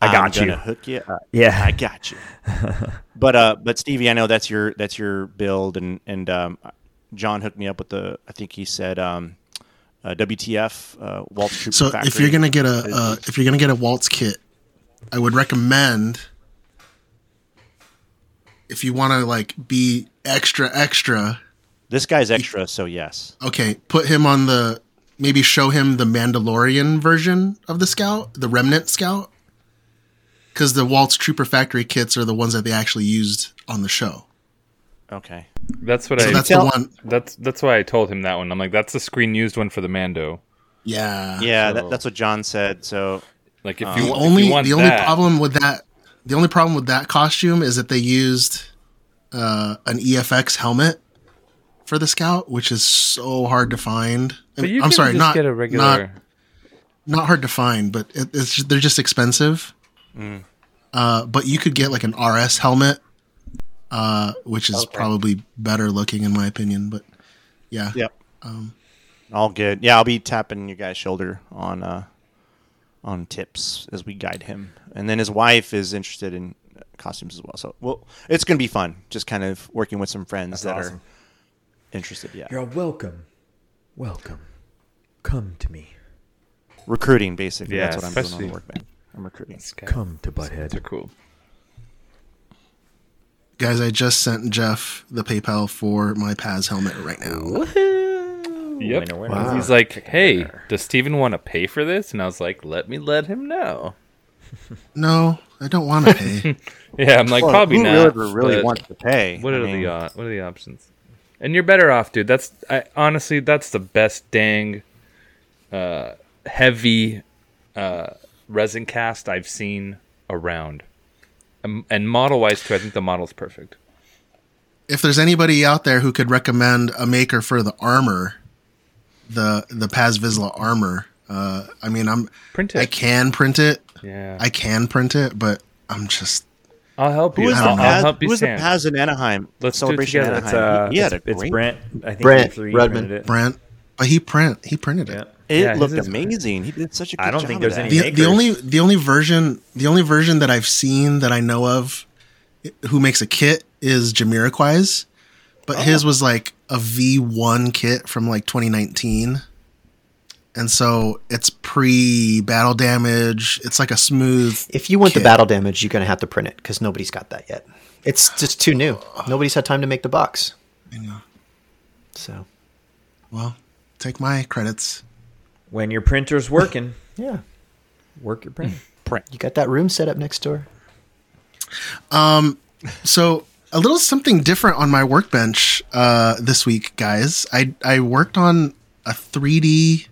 I I'm got gonna you. Hook you up. Yeah. I got you." but uh, but Stevie, I know that's your that's your build, and and um, John hooked me up with the. I think he said um, uh, WTF uh, Walt's Troop so if you're gonna get a uh, if you're gonna get a Walt's kit, I would recommend if you want to like be extra extra, This guy's extra, so yes. okay, put him on the maybe show him the Mandalorian version of the Scout, the Remnant Scout, because the Walt's Trooper Factory kits are the ones that they actually used on the show. Okay. That's what So I. that's the one. That's that's why I told him that one. I'm like, that's the screen used one for the Mando. Yeah, Yeah, So- that, that's what John said. So Like if Uh, you, the wa- only if you want the only that, problem with that the only problem with that costume is that they used uh, an EFX helmet for the Scout, which is so hard to find. But you I'm can sorry, just not get a regular. not not hard to find, but it, it's just, they're just expensive. Mm. Uh, but you could get like an RS helmet, uh, which is probably better looking in my opinion. But yeah, Yep. Um, all good. Yeah, I'll be tapping your guy's shoulder on uh on tips as we guide him. And then his wife is interested in costumes as well. So well it's gonna be fun. Just kind of working with some friends That's that awesome. are interested. Yeah. You're welcome. Welcome. Come to me. Recruiting basically. Yeah, That's what I'm doing on especially- the workbench. I'm recruiting. Come to Butthead. They're cool. guys, I just sent Jeff the PayPal for my Paz helmet right now. Yep. Winner, winner. Wow. He's like, hey, does Steven want to pay for this? And I was like, let me let him know. No, I don't want to pay. Yeah, I'm like, Well, probably who not. really, really but wants to pay? What I are mean- the uh, what are the options? And you're better off, dude. That's I, honestly that's the best dang uh, heavy uh, resin cast I've seen around. Um, and model wise too, I think the model's perfect. if there's anybody out there who could recommend a maker for the armor, the the Paz Vizsla armor, uh, I mean, I'm Print it. I can print it. Yeah. I can print it, but I'm just I'll help Who you. was the I'll, I'll help who you, was the Paz in Anaheim? Let's do it celebration in together. It's, Anaheim. uh, he had it's, a it's Brent. I think Brent, E3 Redmond. Brent. But he print he printed it. Yeah. It Yeah, looked his is- amazing. He did such a good job. I don't job think there's that. any- The, the only the only version the only version that I've seen that I know of who makes a kit is Jamiroquai's, but Oh. his was like a V1 kit from like 2019. And so it's pre battle damage. It's like a smooth. If you want the battle damage, you're going to have to print it because nobody's got that yet. It's just too new. Nobody's had time to make the box. I know. So, Well, take my credits. When your printer's working, yeah. work your printer. Print. You got that room set up next door? Um, So a little something different on my workbench uh, this week, guys. I I worked on a 3D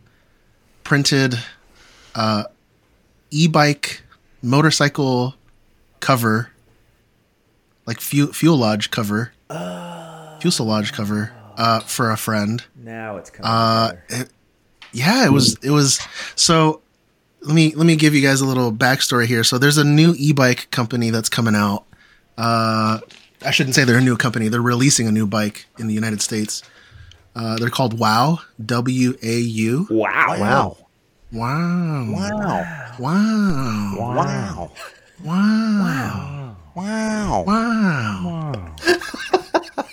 printed uh, e-bike motorcycle cover, like fu- fuelage cover, fuselage cover uh, for a friend. Now it's coming Uh, it, yeah, it was it was so. Let me let me give you guys a little backstory here. So there's a new e-bike company that's coming out. Uh, I shouldn't say they're a new company. They're releasing a new bike in the United States. Uh, they're called Wow, W A U. Wow. Wow. Wow. Wow. Wow. Wow. Wow. Wow. Wow. Wow.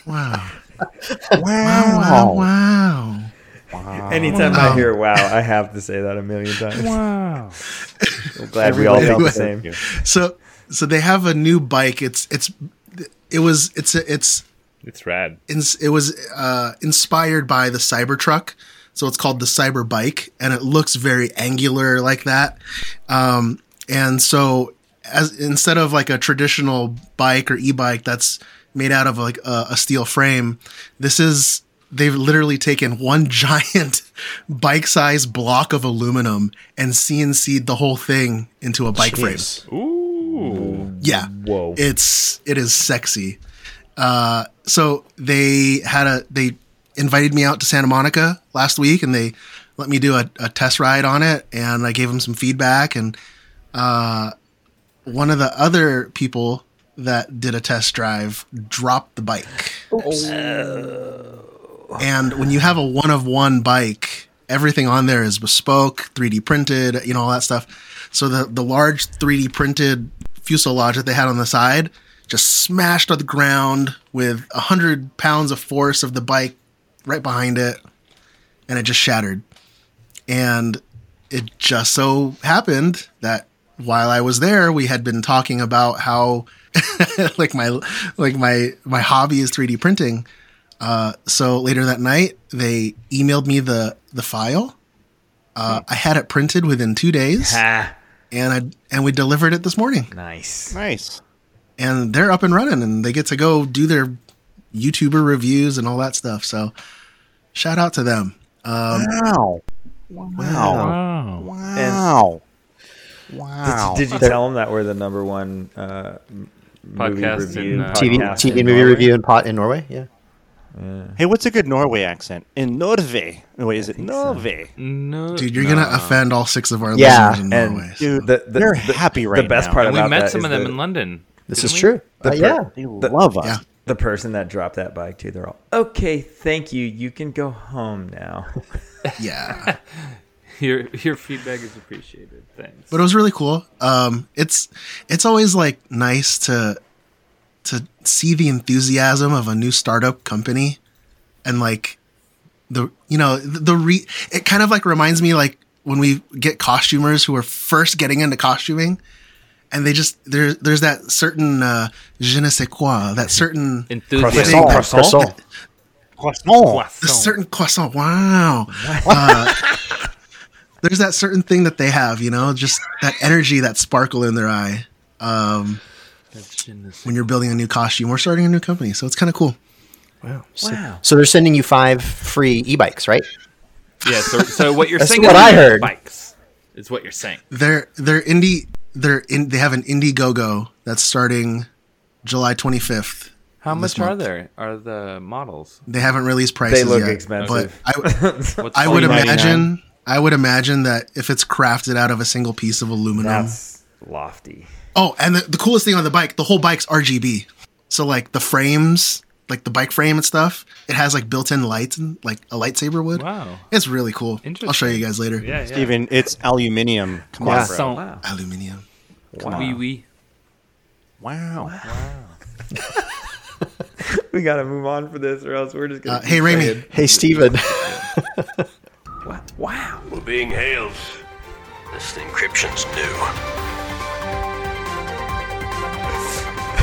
Wow. Wow. Wow. Wow. Anytime I hear wow, I have to say that a million times. Wow. I'm glad we all felt the same. So so they have a new bike. It's it's it was it's a, it's It's rad. ins- it was uh, inspired by the Cybertruck, so it's called the Cyber Bike, and it looks very angular like that. Um, and so, as instead of like a traditional bike or e-bike that's made out of like a, a steel frame, this is they've literally taken one giant bike-sized block of aluminum and CNC'd the whole thing into a bike frame. Ooh. Yeah. Whoa. It's it is sexy. Uh, so they had a they invited me out to Santa Monica last week, and they let me do a, a test ride on it, and I gave them some feedback. And uh, one of the other people that did a test drive dropped the bike. Oh. And when you have a one of one bike, everything on there is bespoke, 3D printed, you know, all that stuff. So the, the large 3D printed fuselage that they had on the side just smashed on the ground with a hundred pounds of force of the bike right behind it, and it just shattered. And it just so happened that while I was there, we had been talking about how like my like my my hobby is 3D printing. Uh, so later that night, they emailed me the the file. Uh, I had it printed within two days, and I and we delivered it this morning. Nice. Nice. And they're up and running, and they get to go do their YouTuber reviews and all that stuff. So, shout out to them. Um, Wow. Wow. Wow. Wow. Did, did you tell them that we're the number one uh, movie Podcast review in, uh, TV, podcast TV in movie Norway? review in pot in Norway. Yeah. Hey, what's a good Norway accent? In Norway. No, Wait, is it Norway? No, dude, you're gonna offend all six of our Yeah, listeners in and- Norway. Dude, The- the- they're the- happy right now. the best now. part and we met that some is of them the- in London. This is we? true. The Uh, per- yeah. They love us. yeah. The person that dropped that bike too, they're all okay. Thank you. You can go home now. yeah. Your your feedback is appreciated. Thanks. but it was really cool. Um, it's it's always like nice to to see the enthusiasm of a new startup company, and like the you know the, the re it kind of like reminds me like when we get costumers who are first getting into costuming, and they just there's there's that certain uh, je ne sais quoi, that certain Enthusiasm. thing that- Croissant. Croissant. the certain croissant. Wow. Uh, there's that certain thing that they have, you know, just that energy, that sparkle in their eye. Um, when you're building a new costume or starting a new company, so it's kind of cool. Wow. So, Wow. so they're sending you five free e-bikes, right? Yeah. So, so what you're That's saying? what is I heard. Bikes is what you're saying. They're they're indie. They're in. They have an Indiegogo that's starting July 25th. How this much are month. there? Are the models? They haven't released prices they look yet, expensive. but I, I would $49.99? imagine. I would imagine that if it's crafted out of a single piece of aluminum, That's lofty. Oh, and the, the coolest thing on the bike, the whole bike's RGB. So like the frames, like the bike frame and stuff, it has like built-in lights and like a lightsaber would. Wow. It's really cool. I'll show you guys later. Yeah. yeah. Steven, it's aluminium. Come on, bro. Croissant. Wow. Aluminium. Oui, oui. Wow. Wow. we gotta move on for this, or else we're just gonna. Uh, hey, Raimi. saying, Hey, Steven. Wow. We're being hailed. This encryption's new.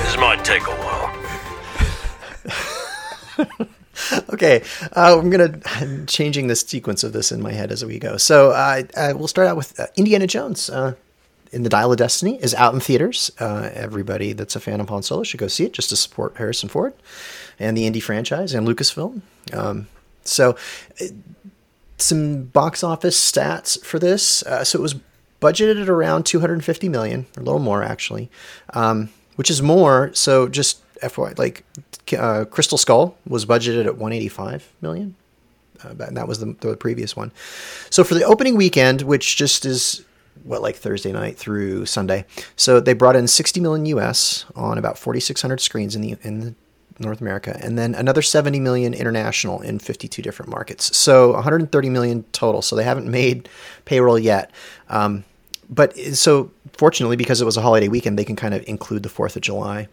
This might take a while. okay, uh, I'm gonna I'm changing the sequence of this in my head as we go. So uh, uh, we'll start out with uh, Indiana Jones. Uh, in the Dial of Destiny is out in theaters. Uh, everybody that's a fan of Han Solo should go see it just to support Harrison Ford and the indie franchise and Lucasfilm. Um, so, some box office stats for this. Uh, so it was budgeted at around 250 million, a little more actually, um, which is more. So just FY, like uh, Crystal Skull was budgeted at 185 million. Uh, that that was the, the previous one. So for the opening weekend, which just is what like Thursday night through Sunday, so they brought in 60 million US on about 4,600 screens in the in the North America, and then another 70 million international in 52 different markets. So 130 million total. So they haven't made payroll yet. Um, but so fortunately, because it was a holiday weekend, they can kind of include the Fourth of July,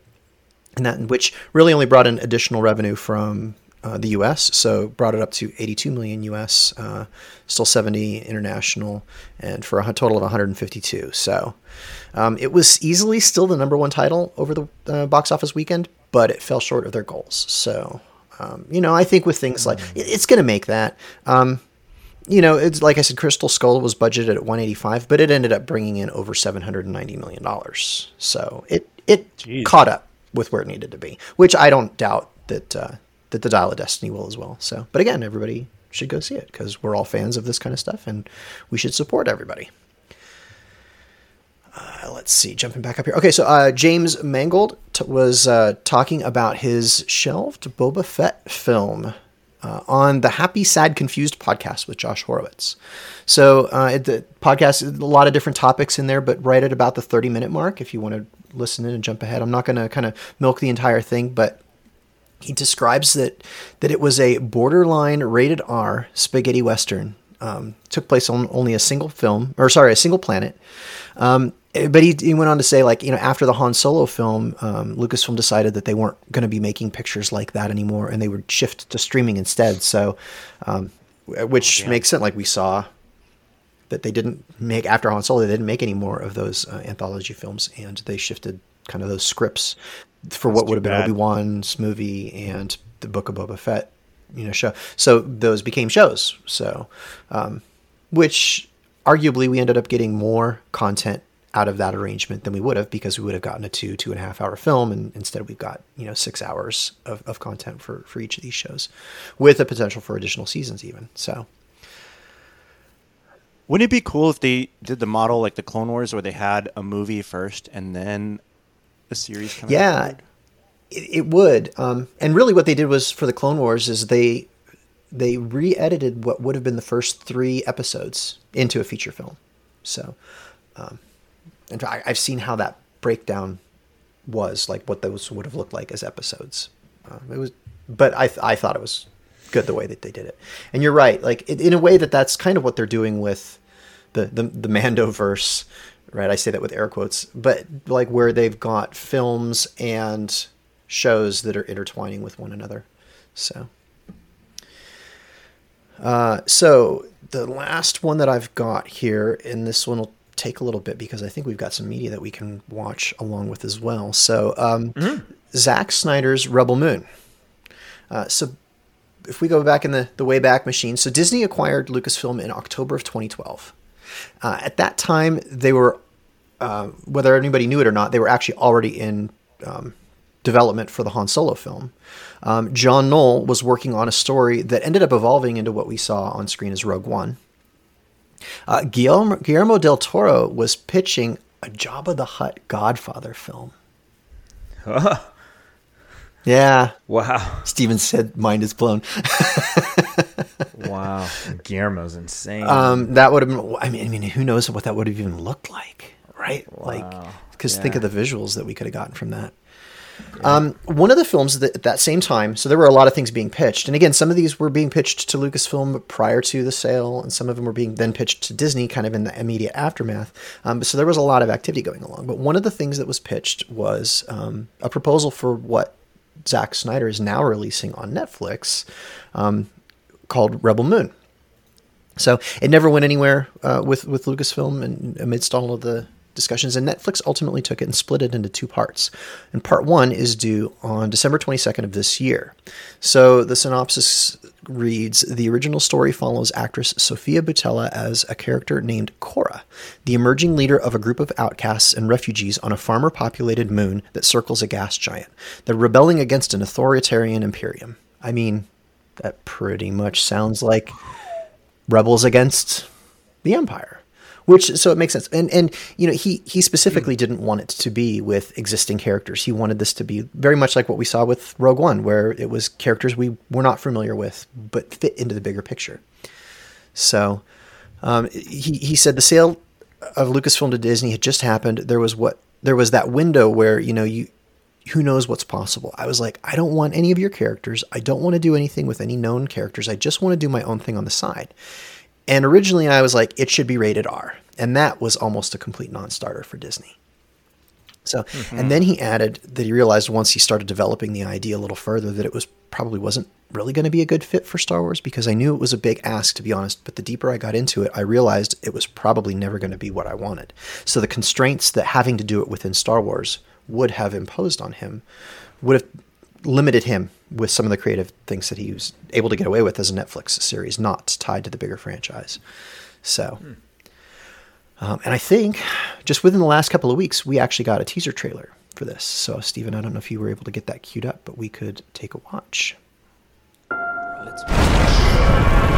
and that which really only brought in additional revenue from uh, the U.S. So brought it up to 82 million U.S. Uh, still 70 international, and for a total of 152. So um, it was easily still the number one title over the uh, box office weekend, but it fell short of their goals. So um, you know, I think with things like it, it's going to make that. Um, you know, it's like I said, Crystal Skull was budgeted at 185, but it ended up bringing in over 790 million dollars. So it it Jeez. caught up with where it needed to be, which I don't doubt that uh, that the Dial of Destiny will as well. So, but again, everybody should go see it because we're all fans of this kind of stuff, and we should support everybody. Uh, let's see, jumping back up here. Okay, so uh, James Mangold t- was uh, talking about his shelved Boba Fett film uh, on the Happy, Sad, Confused podcast with Josh Horowitz. So uh, it- the podcast, a lot of different topics in there, but right at about the 30 minute mark, if you want to listen in and jump ahead. I'm not going to kind of milk the entire thing, but he describes that that it was a borderline rated R spaghetti western. Um, took place on only a single film, or sorry, a single planet. Um, but he, he went on to say, like, you know, after the Han Solo film, um, Lucasfilm decided that they weren't going to be making pictures like that anymore, and they would shift to streaming instead. So, um, which makes sense. Like we saw that they didn't make after Han Solo. They didn't make any more of those uh, anthology films, and they shifted kind of those scripts for what would have been. Obi Wan's movie and the Book of Boba Fett, you know, show. So those became shows. So, um, which arguably we ended up getting more content out of that arrangement than we would have because we would have gotten a two two and a half hour film and instead we've got you know six hours of, of content for for each of these shows with the potential for additional seasons even. So Wouldn't it be cool if they did the model like the Clone Wars, where they had a movie first and then a series coming? yeah. it, it would. Um, and really what they did was for the clone wars is they they re-edited what would have been the first three episodes into a feature film. So um, and I, i've seen how that breakdown was like what those would have looked like as episodes. Um, it was but I, I thought it was good the way that they did it. And you're right like in, in a way that that's kind of what they're doing with the the, the mando verse right? I say that with air quotes but like where they've got films and shows that are intertwining with one another. So uh, so the last one that I've got here, and this one will take a little bit because I think we've got some media that we can watch along with as well. So um, Zack Snyder's Rebel Moon. Uh, so if we go back in the, the way back machine, so Disney acquired Lucasfilm in October of 2012. Uh, at that time, they were, uh, whether anybody knew it or not, they were actually already in um, development for the Han Solo film. Um, John Knoll was working on a story that ended up evolving into what we saw on screen as Rogue One. Uh, Guillermo, Guillermo del Toro was pitching a Jabba the Hutt Godfather film. Yeah. Wow. Steven said, "Mind is blown." wow. Guillermo's insane. Um, that would have been. I mean, I mean, who knows what that would have even looked like, right? Like, because think of the visuals that we could have gotten from that. Um, one of the films that at that same time, so there were a lot of things being pitched, and again, some of these were being pitched to Lucasfilm prior to the sale, and some of them were being then pitched to Disney, kind of in the immediate aftermath. Um, so there was a lot of activity going along. But one of the things that was pitched was um, a proposal for what Zack Snyder is now releasing on Netflix, um, called Rebel Moon. So it never went anywhere uh, with with Lucasfilm, and amidst all of the discussions, and Netflix ultimately took it and split it into two parts. And part one is due on December 22nd of this year. So the synopsis reads: The original story follows actress Sofia Boutella as a character named Kora, the emerging leader of a group of outcasts and refugees on a farmer-populated moon that circles a gas giant. They're rebelling against an authoritarian imperium. I mean, that pretty much sounds like rebels against the empire which so it makes sense and and you know he he specifically didn't want it to be with existing characters he wanted this to be very much like what we saw with rogue one where it was characters we were not familiar with but fit into the bigger picture so um, he he said the sale of lucasfilm to disney had just happened there was what there was that window where you know you who knows what's possible. I was like, I don't want any of your characters. I don't want to do anything with any known characters. I just want to do my own thing on the side. And originally I was like, it should be rated R. And that was almost a complete non starter for Disney. So, and then he added that he realized once he started developing the idea a little further that it was probably wasn't really going to be a good fit for Star Wars because I knew it was a big ask, to be honest. But the deeper I got into it, I realized it was probably never going to be what I wanted. So the constraints that having to do it within Star Wars would have imposed on him would have limited him with some of the creative things that he was able to get away with as a Netflix series, not tied to the bigger franchise. So, um, and I think just within the last couple of weeks, we actually got a teaser trailer for this. So, Stephen, I don't know if you were able to get that queued up, but we could take a watch. love.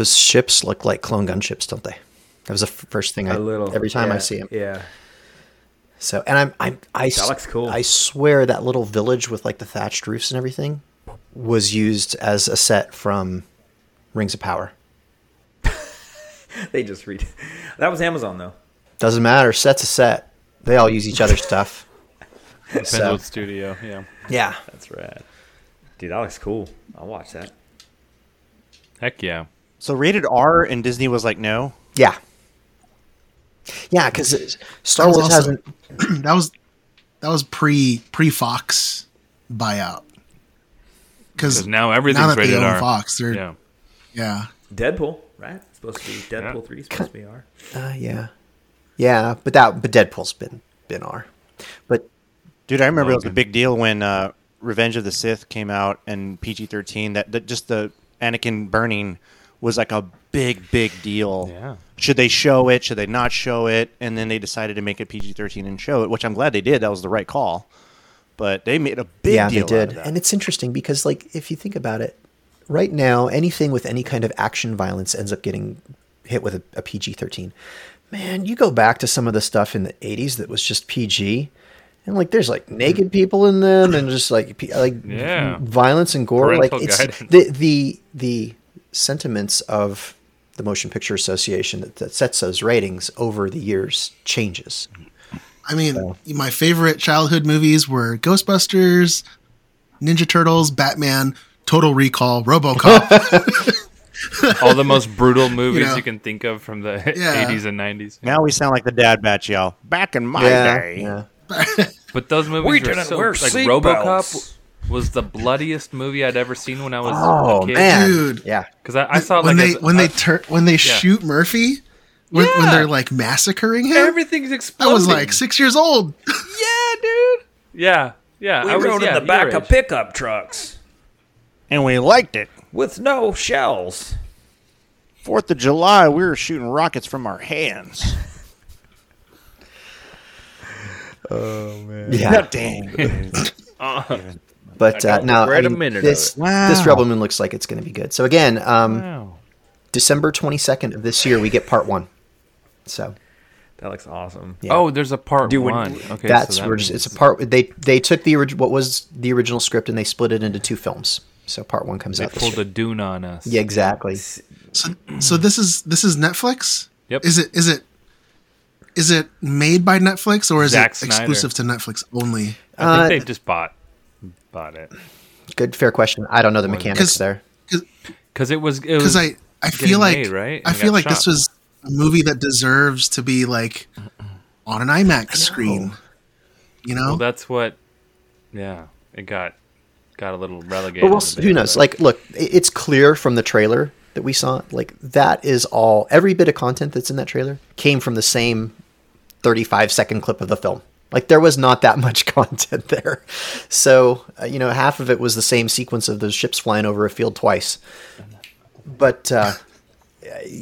Those ships look like clone gunships, don't they? That was the first thing I A little. every time I see them. Yeah. So, and I'm, I'm, I, That s- looks cool. I swear that little village with like the thatched roofs and everything was used as a set from Rings of Power. They just read. That was Amazon though. Doesn't matter. Set's a set. They all use each other's stuff. Depends So- what studio. Yeah. Yeah. That's rad. Dude, that looks cool. I'll watch that. Heck yeah. So rated R and Disney was like no. Yeah. Yeah, because Star Wars also- hasn't. that was that was pre pre Fox buyout. Because now everything's now that rated they own R. Fox, they're Yeah. yeah. Deadpool, right? It's supposed to be Deadpool three. Supposed to be R. Uh, yeah. Yeah, but that but Deadpool's been been R. But Dude, I remember it was a big deal when uh, Revenge of the Sith came out and PG thirteen. That, that just the Anakin burning was like a big, big deal. Yeah. Should they show it? Should they not show it? And then they decided to make it PG thirteen and show it, which I'm glad they did. That was the right call. But they made a big deal. yeah, deal they out did. of that. And it's interesting because, like, if you think about it, right now, anything with any kind of action violence ends up getting hit with a, a PG 13. Man, you go back to some of the stuff in the 80s that was just PG. And like, there's like naked people in them, and just like, like Yeah. violence and gore. Parental like, it's guidance. the the the sentiments of the Motion Picture Association that, that sets those ratings over the years changes. I mean, my favorite childhood movies were Ghostbusters, Ninja Turtles, Batman, Total Recall, RoboCop. All the most brutal movies know. you can think of from the Yeah. 80s and 90s. now we sound like the dad batch y'all. Back in my day. yeah. But those movies We were didn't so wear like RoboCop belts. Was the bloodiest movie I'd ever seen when I was Oh a kid. man, Dude. yeah. Because I, I saw it when like they as- when they I- tur- when they shoot Murphy, when, when they're like massacring him, everything's exploding. I was like six years old. yeah, dude. Yeah, yeah. We I was, rode yeah, in the back of pickup trucks And we liked it. with no shells. Fourth of July, we were shooting rockets from our hands. Oh man! Yeah. Dang. Uh, But uh, now right I a mean, minute this it. this Rebel Moon looks like it's going to be good. So again, um, Wow. December twenty second of this year, we get part one. So That looks awesome. Yeah. Oh, there's a part Dude, when- one. Okay, that's so that where it's means- a part. They they took the orig- what was the original script and they split it into two films. So part one comes They out this pulled year. a Dune on us. Yeah, exactly. So, so this is this is Netflix. Yep. Is it is it is it made by Netflix or is Zack it Snyder. exclusive to Netflix only? I Uh, think they just bought bought it Good, fair question. I don't know the mechanics 'Cause- there. because it was it was Because I I feel like made, right? I feel got like this was a movie that deserves to be like on an IMAX screen. You know, Well, that's what. Yeah, it got got a little relegated. But we'll, a s- bit, who knows? but- Like, look, it's clear from the trailer that we saw. Like, that is all. Every bit of content that's in that trailer came from the same thirty-five second clip of the film. Like, there was not that much content there. So, uh, you know, half of it was the same sequence of those ships flying over a field twice. But uh,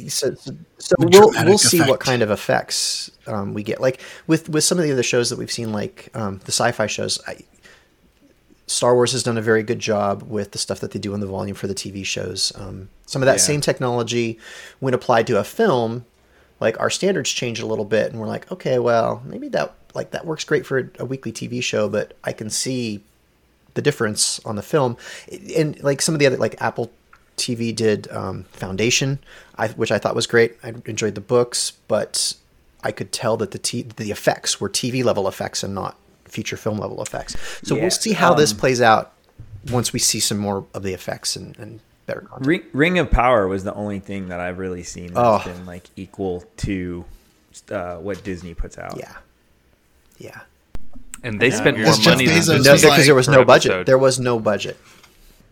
so, so, we'll we'll see what kind of effects um, we get. Like with with some of the other shows that we've seen, like um, the sci-fi shows. I, Star Wars has done a very good job with the stuff that they do in the volume for the TV shows. Um, some of that Yeah. same technology, when applied to a film, like our standards change a little bit, and we're like, okay, well, maybe that like that works great for a, weekly TV show, but I can see the difference on the film, and like some of the other like Apple TV did um, Foundation, I, which I thought was great. I enjoyed the books, but I could tell that the t- the effects were TV level effects and not feature film level effects. So Yeah, we'll see how this um, plays out once we see some more of the effects and, and better content. Ring, Ring of Power was the only thing that I've really seen that's Oh. been like equal to uh, what Disney puts out. Yeah, yeah. and they spent more Because Jeff money than Bezos Disney No, because like- there was no budget. episode. There was no budget.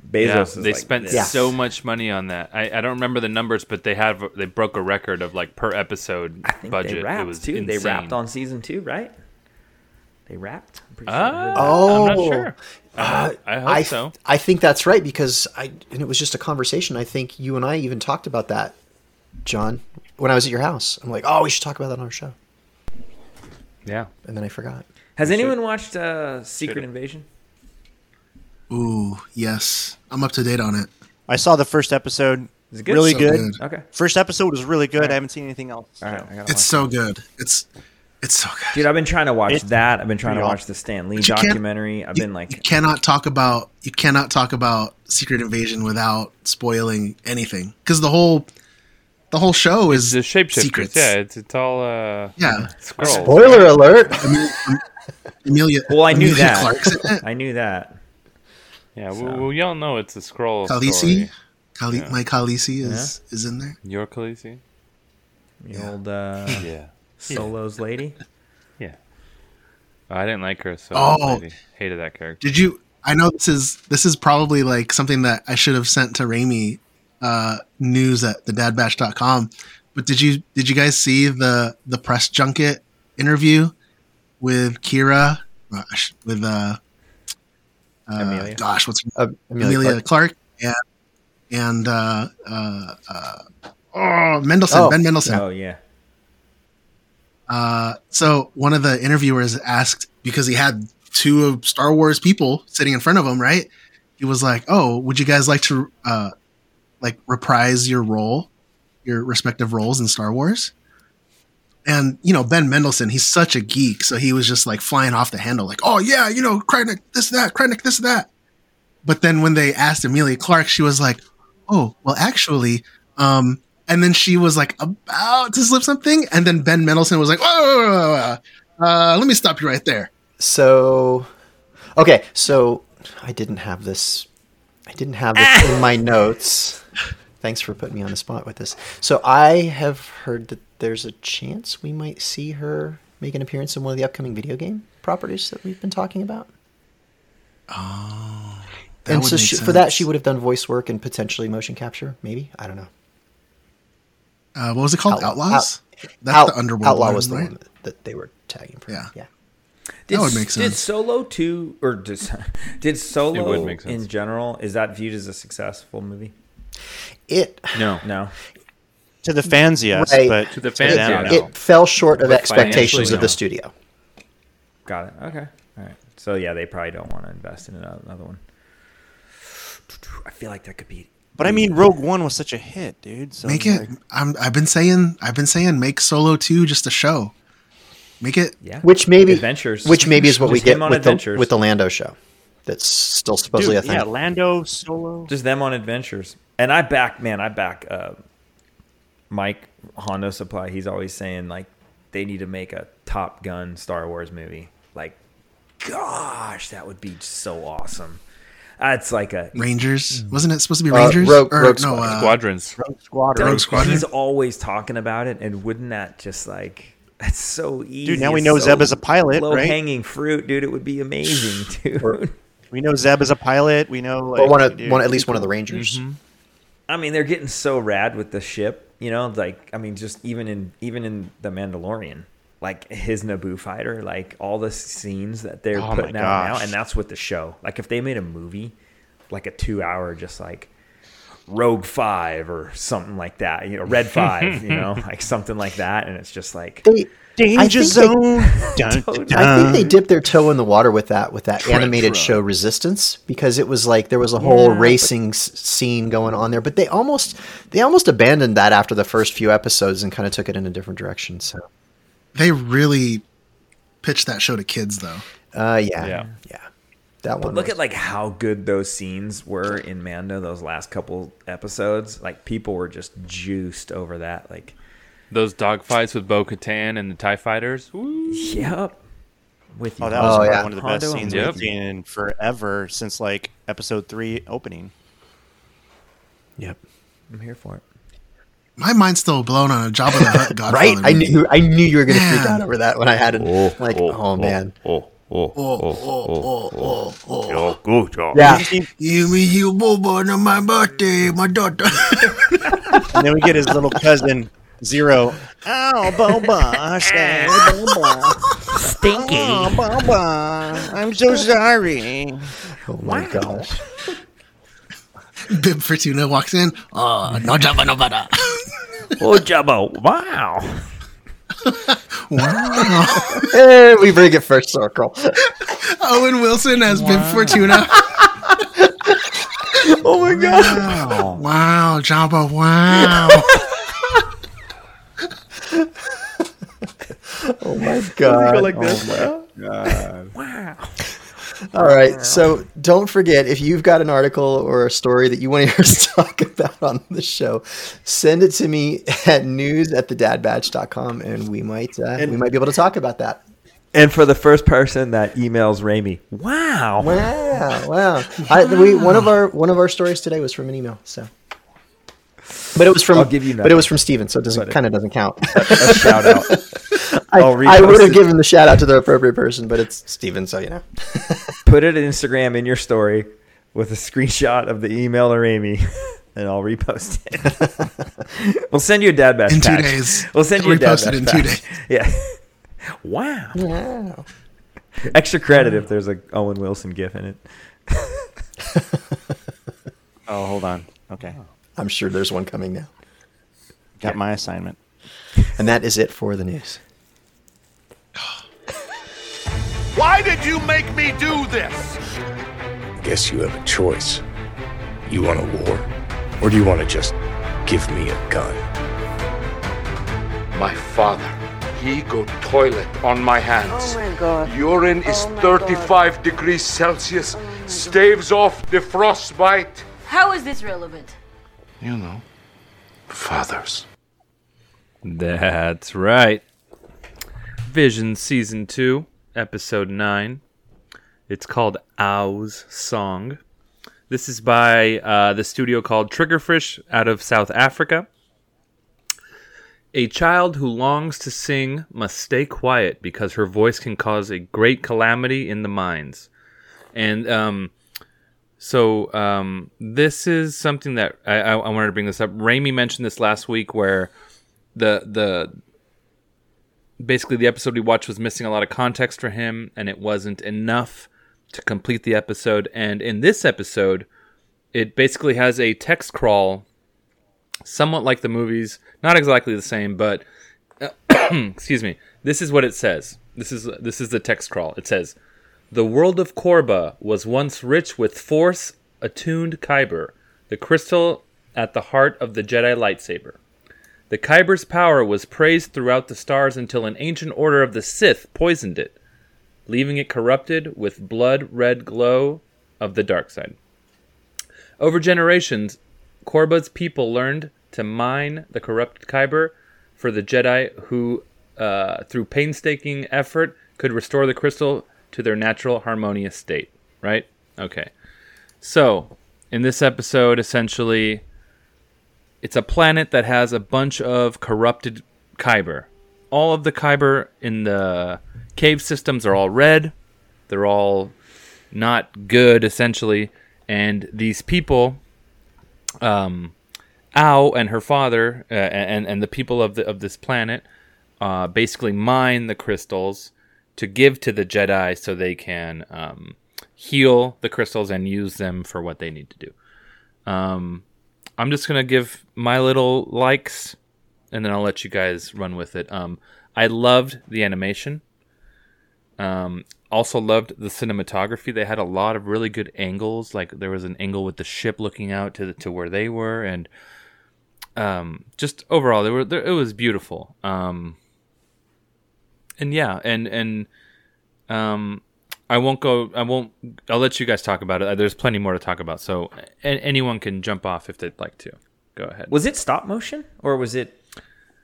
Bezos yeah, they like spent this. so much money on that. I, I don't remember the numbers, but they have they broke a record of like per episode I think budget. they it wrapped was too. They wrapped on season two, right? They wrapped. I'm pretty sure I Ah. Oh, I'm not sure. Uh, I hope I, so. I think that's right because I and it was just a conversation. I think you and I even talked about that, John, when I was at your house. I'm like, oh, we should talk about that on our show, Yeah. and then I forgot. Has anyone watched uh, Secret Invasion? Ooh, yes. I'm up to date on it. I saw the first episode. Is it good? Really So good. good. Okay. First episode was really good. Alright. I haven't seen anything else. All right, so. I It's watch so good. It's it's so good. Dude, I've been trying to watch It's that. I've been trying to watch the Stan Lee But you can't- documentary. I've you- been you like, cannot talk about you cannot talk about Secret Invasion without spoiling anything because the whole the whole show is The shapeshifters. secrets. Yeah, it's it's all uh Yeah. Skrulls. Spoiler alert! Emilia. well, I knew Emilia that. Clarke's in it. I knew that. Yeah, we, we all know it's a Skrull Khaleesi. story. Khale- Yeah. Mike Khaleesi is is in there. Your Khaleesi? The old uh, Yeah. Solos lady. Yeah. I didn't like her, so Oh. I hated that character. Did you? I know this is this is probably like something that I should have sent to Raimi uh, news at the thedadbatch.com. But did you did you guys see the the press junket interview with Kira gosh, with uh, uh Emilia. gosh what's her Uh, Emilia, Emilia Clarke. and and uh, uh, uh, oh Mendelsohn Oh. Ben Mendelsohn. Oh yeah. Uh, so one of the interviewers asked because he had two of Star Wars people sitting in front of him, right? He was like, "Oh, would you guys like to uh, like reprise your role, your respective roles in Star Wars?" And you know Ben Mendelsohn, he's such a geek, so he was just like flying off the handle, like, "Oh yeah, you know, Krennic this that, Krennic this that." But then when they asked Emilia Clarke, she was like, "Oh, well, actually." Um, and then she was like about to slip something, and then Ben Mendelsohn was like, "Whoa, whoa, whoa, whoa, whoa. Uh, let me stop you right there." So, okay, so I didn't have this. I didn't have this in my notes. Thanks for putting me on the spot with this. So I have heard that there's a chance we might see her make an appearance in one of the upcoming video game properties that we've been talking about. Oh, and so she, for that, she would have done voice work and potentially motion capture. Maybe I don't know. Uh, what was it called? Outlaw- Outlaws. Out- That's Out- the underworld. Outlaw one, was the right? one that, that they were tagging for. Yeah. yeah. Did, would make sense. Did sense. Solo two or did, did Solo It would make sense. in general is that viewed as a successful movie? It No. No. To the fans, yes, Right. but To the fans, them, yeah. no. it fell short of But expectations financially, of the studio. Got it. Okay. All right. So yeah, they probably don't want to invest in another another one. I feel like that could be. But I mean, Rogue One was such a hit, dude. So Make it. like- I'm. I've been saying. I've been saying. Make Solo two just a show. Make it. Yeah. Which maybe, Adventures. which maybe is what we get him on with the, with the Lando show. That's still supposedly dude, a thing. yeah, Lando Solo. Just them on adventures. And I back, man, I back uh, Mike Honda Supply. He's always saying like they need to make a Top Gun Star Wars movie. Like, gosh, that would be so awesome. That's like a Rangers. Wasn't it supposed to be Uh, Rangers? Rogue- or Rogue no? Squadron. Uh, Squadrons. Squadron. Rogue Squadron. He's always talking about it, and wouldn't that just like that's so easy? Dude, now we know so Zeb is a pilot, Low right? hanging fruit, dude. It would be amazing, dude. We know Zeb is a pilot. We know, like, or one of dude, one at least one of the Rangers. Mm-hmm. I mean, they're getting so rad with the ship, you know. Like, I mean, just even in even in the Mandalorian, like his Naboo fighter, like all the scenes that they're Oh putting out now, and that's what the show. Like, if they made a movie, like a two-hour, just like Rogue Five or something like that, you know, Red Five, you know, like something like that, and it's just like They, Danger I think they- Zone. Dun, dun, I think they dun. dipped their toe in the water with that with that Trent animated show Resistance because it was like there was a whole Yeah, racing s- scene going on there, but they almost they almost abandoned that after the first few episodes and kind of took it in a different direction. So, They really pitched that show to kids, though. uh, yeah, Yeah. yeah, that But one. look was- at like how good those scenes were in Mando. Those last couple episodes, like people were just juiced over that. Like, Those dogfights with Bo Katan and the TIE fighters. Woo. yep. With Oh, that was Oh, yeah. one of the Hondo best scenes Yep. we've seen in forever since like episode three opening. yep. I'm here for it. My mind's still blown on a Jabba the Hutt Godfather. Right, I knew I knew you were going to freak out over that when I had it. like, oh, man, oh, oh, oh, oh, oh, oh. Yo, good job. Yeah. You me you bobo on my birthday, my daughter. and then we get his little cousin Zero. Oh, Boba, stay, Boba. Stinky. Oh, Boba, I'm so sorry. Oh my gosh. Bib Fortuna walks in. Oh, no jabba no butter. Oh, Jabba. Wow. wow. Hey, we bring it first circle. Owen Wilson as Bib Fortuna. oh my god. Wow. Wow, Jabba, wow. Oh my god. like Oh this. my- Wow. All right. So don't forget if you've got an article or a story that you want to hear us talk about on the show, send it to me at news at thedadbatch.com and we might uh, we might be able to talk about that. And for the first person that emails Rami, wow. Wow, wow. I, we, one of our one of our stories today was from an email. So, but it was from I'll give you but it was from Steven, so it doesn't kind of doesn't count. A shout out. I, I'll I would have given the shout out to the appropriate person, but it's Steven, so you know. Put it on Instagram in your story with a screenshot of the email or Amy, and I'll repost it. we'll send you a dad bash In two patch. days. We'll send you a dad Repost bash it in two patch. days. Yeah. wow. Wow. Extra credit if there's a Owen Wilson gif in it. Oh, hold on. Okay. I'm sure there's one coming now. Got my assignment. And that is it for the news. Why did you make me do this? Guess you have a choice. You want a war? Or do you want to just give me a gun? My father, he go toilet on my hands. Oh my God. Urine is 35 degrees Celsius, oh staves off the frostbite. How is this relevant? You know, fathers. That's right. Vision Season 2, Episode 9. It's called Aau's Song. This is by uh, the studio called Triggerfish out of South Africa. A child who longs to sing must stay quiet because her voice can cause a great calamity in the mines. And um, so um, this is something that I, I, I wanted to bring this up. Raimi mentioned this last week where the the basically the episode we watched was missing a lot of context for him and it wasn't enough to complete the episode. And in this episode it basically has a text crawl somewhat like the movies not exactly the same but excuse me this is what it says. This is this is the text crawl. It says the world of korba was once rich with force attuned kyber the crystal at the heart of the jedi lightsaber the Kyber's power was praised throughout the stars until an ancient order of the Sith poisoned it, leaving it corrupted with blood red glow of the dark side. Over generations, Korba's people learned to mine the corrupted Kyber for the Jedi who, uh, through painstaking effort, could restore the crystal to their natural harmonious state. Right? Okay. So, in this episode, essentially, it's a planet that has a bunch of corrupted kyber. All of the kyber in the cave systems are all red. They're all not good, essentially. And these people, um, Aau and her father, uh, and and the people of the of this planet, uh, basically mine the crystals to give to the Jedi so they can um, heal the crystals and use them for what they need to do. Um, I'm just gonna give my little likes, and then I'll let you guys run with it. Um, I loved the animation. Um, also loved the cinematography. They had a lot of really good angles. Like there was an angle with the ship looking out to the, to where they were, and um, just overall, they were they, it was beautiful. Um, and yeah, and and um, I won't go. I won't. I'll let you guys talk about it. There's plenty more to talk about. So a- anyone can jump off if they'd like to. Go ahead. Was it stop motion or was it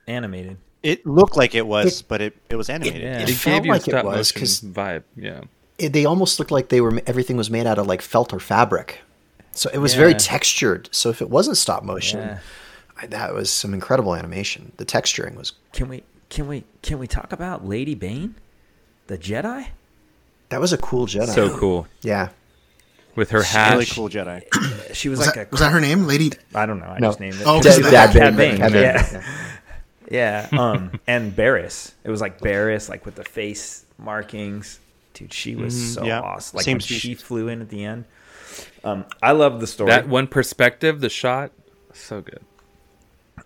animated? It looked like it was, but it, it was animated. Yeah, It it, felt gave you a like it stop was, motion 'cause- vibe. Yeah. It, they almost looked like they were everything was made out of like felt or fabric. So it was very textured. So if it wasn't stop motion, Yeah. I, that was some incredible animation. The texturing was Can we can we can we talk about Lady Bane, the Jedi? That was a cool Jedi. So cool. Yeah. With her hat. Really cool Jedi. she was, Was like that- a was that her name, Lady? I don't know. I No. just named it. Oh, Dad- because Dad Cad Bane, Bane, Bane, Yeah. Yeah. Um, and Barris. It was like Barris, like with the face markings. Dude, she was Mhm, so yeah. awesome. Like Same when she flew in at the end. Um, I love the story. That one perspective, the shot, so good.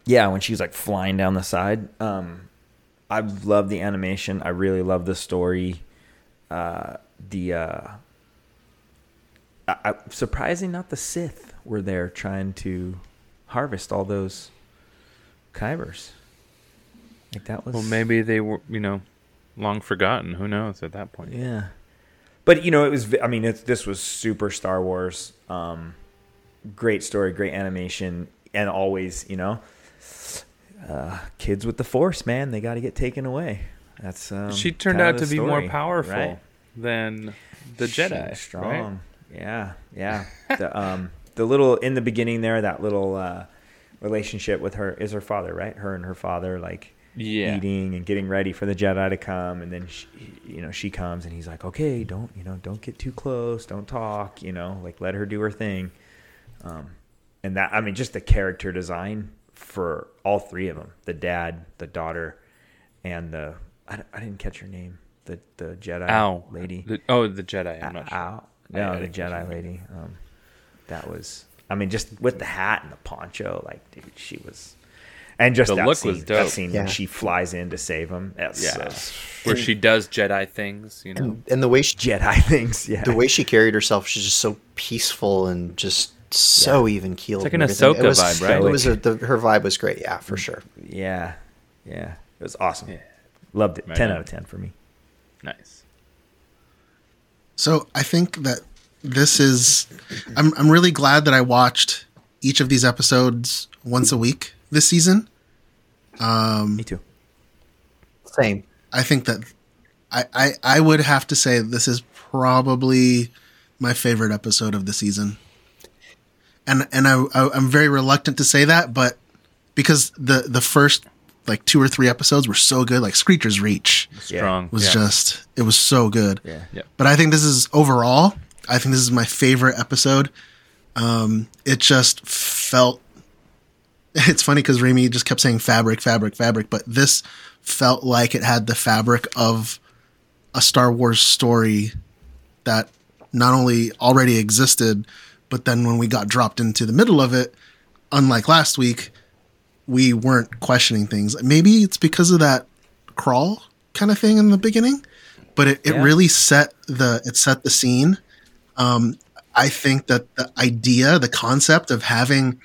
yeah, when she was like flying down the side. Um, I love the animation. I really love the story. Uh, the uh, I, I, surprising, not the Sith were there trying to harvest all those Kybers. Like that was Well, maybe they were, you know, long forgotten. Who knows at that point? Yeah. But you know, it was. I mean, it's, this was super Star Wars. Um, great story, great animation, and always, you know, uh, kids with the Force, man, they got to get taken away. That's um, she turned out to be more powerful right? than the She Jedi. strong. Right? Yeah, yeah. the um, the little in the beginning there, that little uh, relationship with her is her father, right? Her and her father, like Yeah. eating and getting ready for the Jedi to come, and then she, you know she comes and he's like, okay, don't you know, don't get too close, don't talk, you know, like let her do her thing. Um, and that I mean, just the character design for all three of them, the dad, the daughter, and the I, I didn't catch her name, the the Jedi Aau. lady. The- oh, the Jedi. I'm not sure. Aau. I- No, I the Jedi lady. Um, that was. I mean, just with the hat and the poncho, like, dude, she was. And just The that look scene, was that dope. scene Yeah. when she flies in to save him. That's Yeah. that's- Where she does Jedi things, you know. And, and the way she, Jedi things. Yeah. the way she carried herself, she's just so peaceful and just so even keeled. It's like an. Ahsoka it was, vibe, right? It was a, the, her vibe was great. Yeah, for sure. Yeah, yeah, it was awesome. Yeah. Loved it. Right ten on. out of ten for me. Nice. So I think that this is. I'm I'm really glad that I watched each of these episodes once a week this season. Um, Me too. Same. I think that I, I I would have to say this is probably my favorite episode of the season. And and I, I I'm very reluctant to say that, but because the the first like two or three episodes were so good, like Screecher's Reach Strong. was yeah. just it was so good. Yeah. Yeah. But I think this is overall, I think this is my favorite episode. Um, it just felt. It's funny because Remy just kept saying fabric, fabric, fabric, but this felt like it had the fabric of a Star Wars story that not only already existed, but then when we got dropped into the middle of it, unlike last week, we weren't questioning things. Maybe it's because of that crawl kind of thing in the beginning, but it, it Yeah. really set the it set the scene. Um, I think that the idea, the concept of having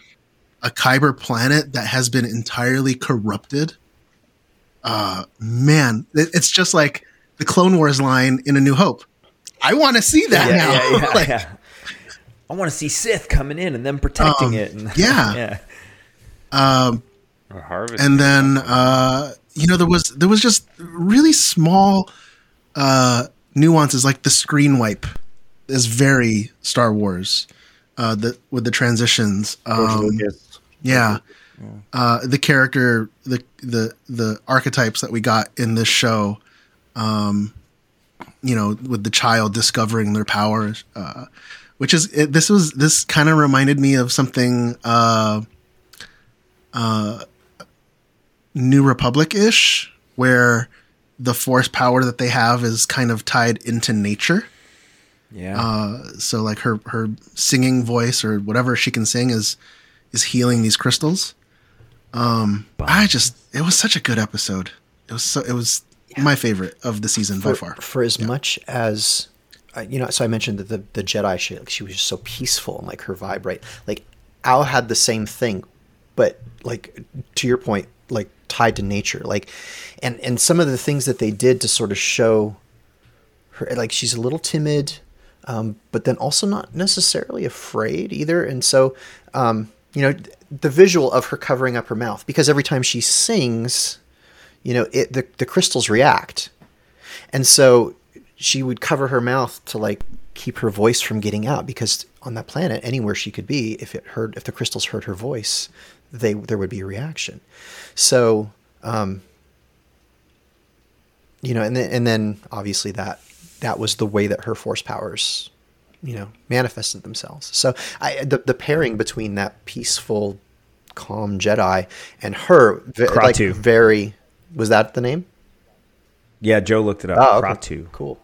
a Kyber planet that has been entirely corrupted, uh, man, it, it's just like the Clone Wars line in A New Hope. I want to see that yeah, now. yeah, Like, yeah. I want to see Sith coming in and them protecting Um, it. And, yeah. yeah. Um. And then uh, you know there was there was just really small uh, nuances like the screen wipe is very Star Wars. Uh, the with the transitions. Um, Lucas. yeah. Uh, the character, the the the archetypes that we got in this show, um, you know, with the child discovering their powers, uh, which is it, this was this kind of reminded me of something uh, uh, New Republic ish, where the force power that they have is kind of tied into nature. Yeah. Uh, so like her her singing voice or whatever she can sing is is healing these crystals. Um, I just it was such a good episode. It was so it was my favorite of the season by far. For as much as uh, you know, so I mentioned that the the Jedi she like she was just so peaceful and like her vibe, right? Like Al had the same thing, but like to your point, like tied to nature, like and and some of the things that they did to sort of show her, like she's a little timid, um, but then also not necessarily afraid either, and so um, you know the visual of her covering up her mouth because every time she sings you know it the, the crystals react. And so she would cover her mouth to like keep her voice from getting out because on that planet anywhere she could be if it heard if the crystals heard her voice they there would be a reaction so um you know and then and then obviously that that was the way that her force powers, you know, manifested themselves. So I the, the pairing between that peaceful, calm Jedi and her, ve- like very, was that the name? Yeah, Joe looked it up. Oh, okay. Kratu. Cool.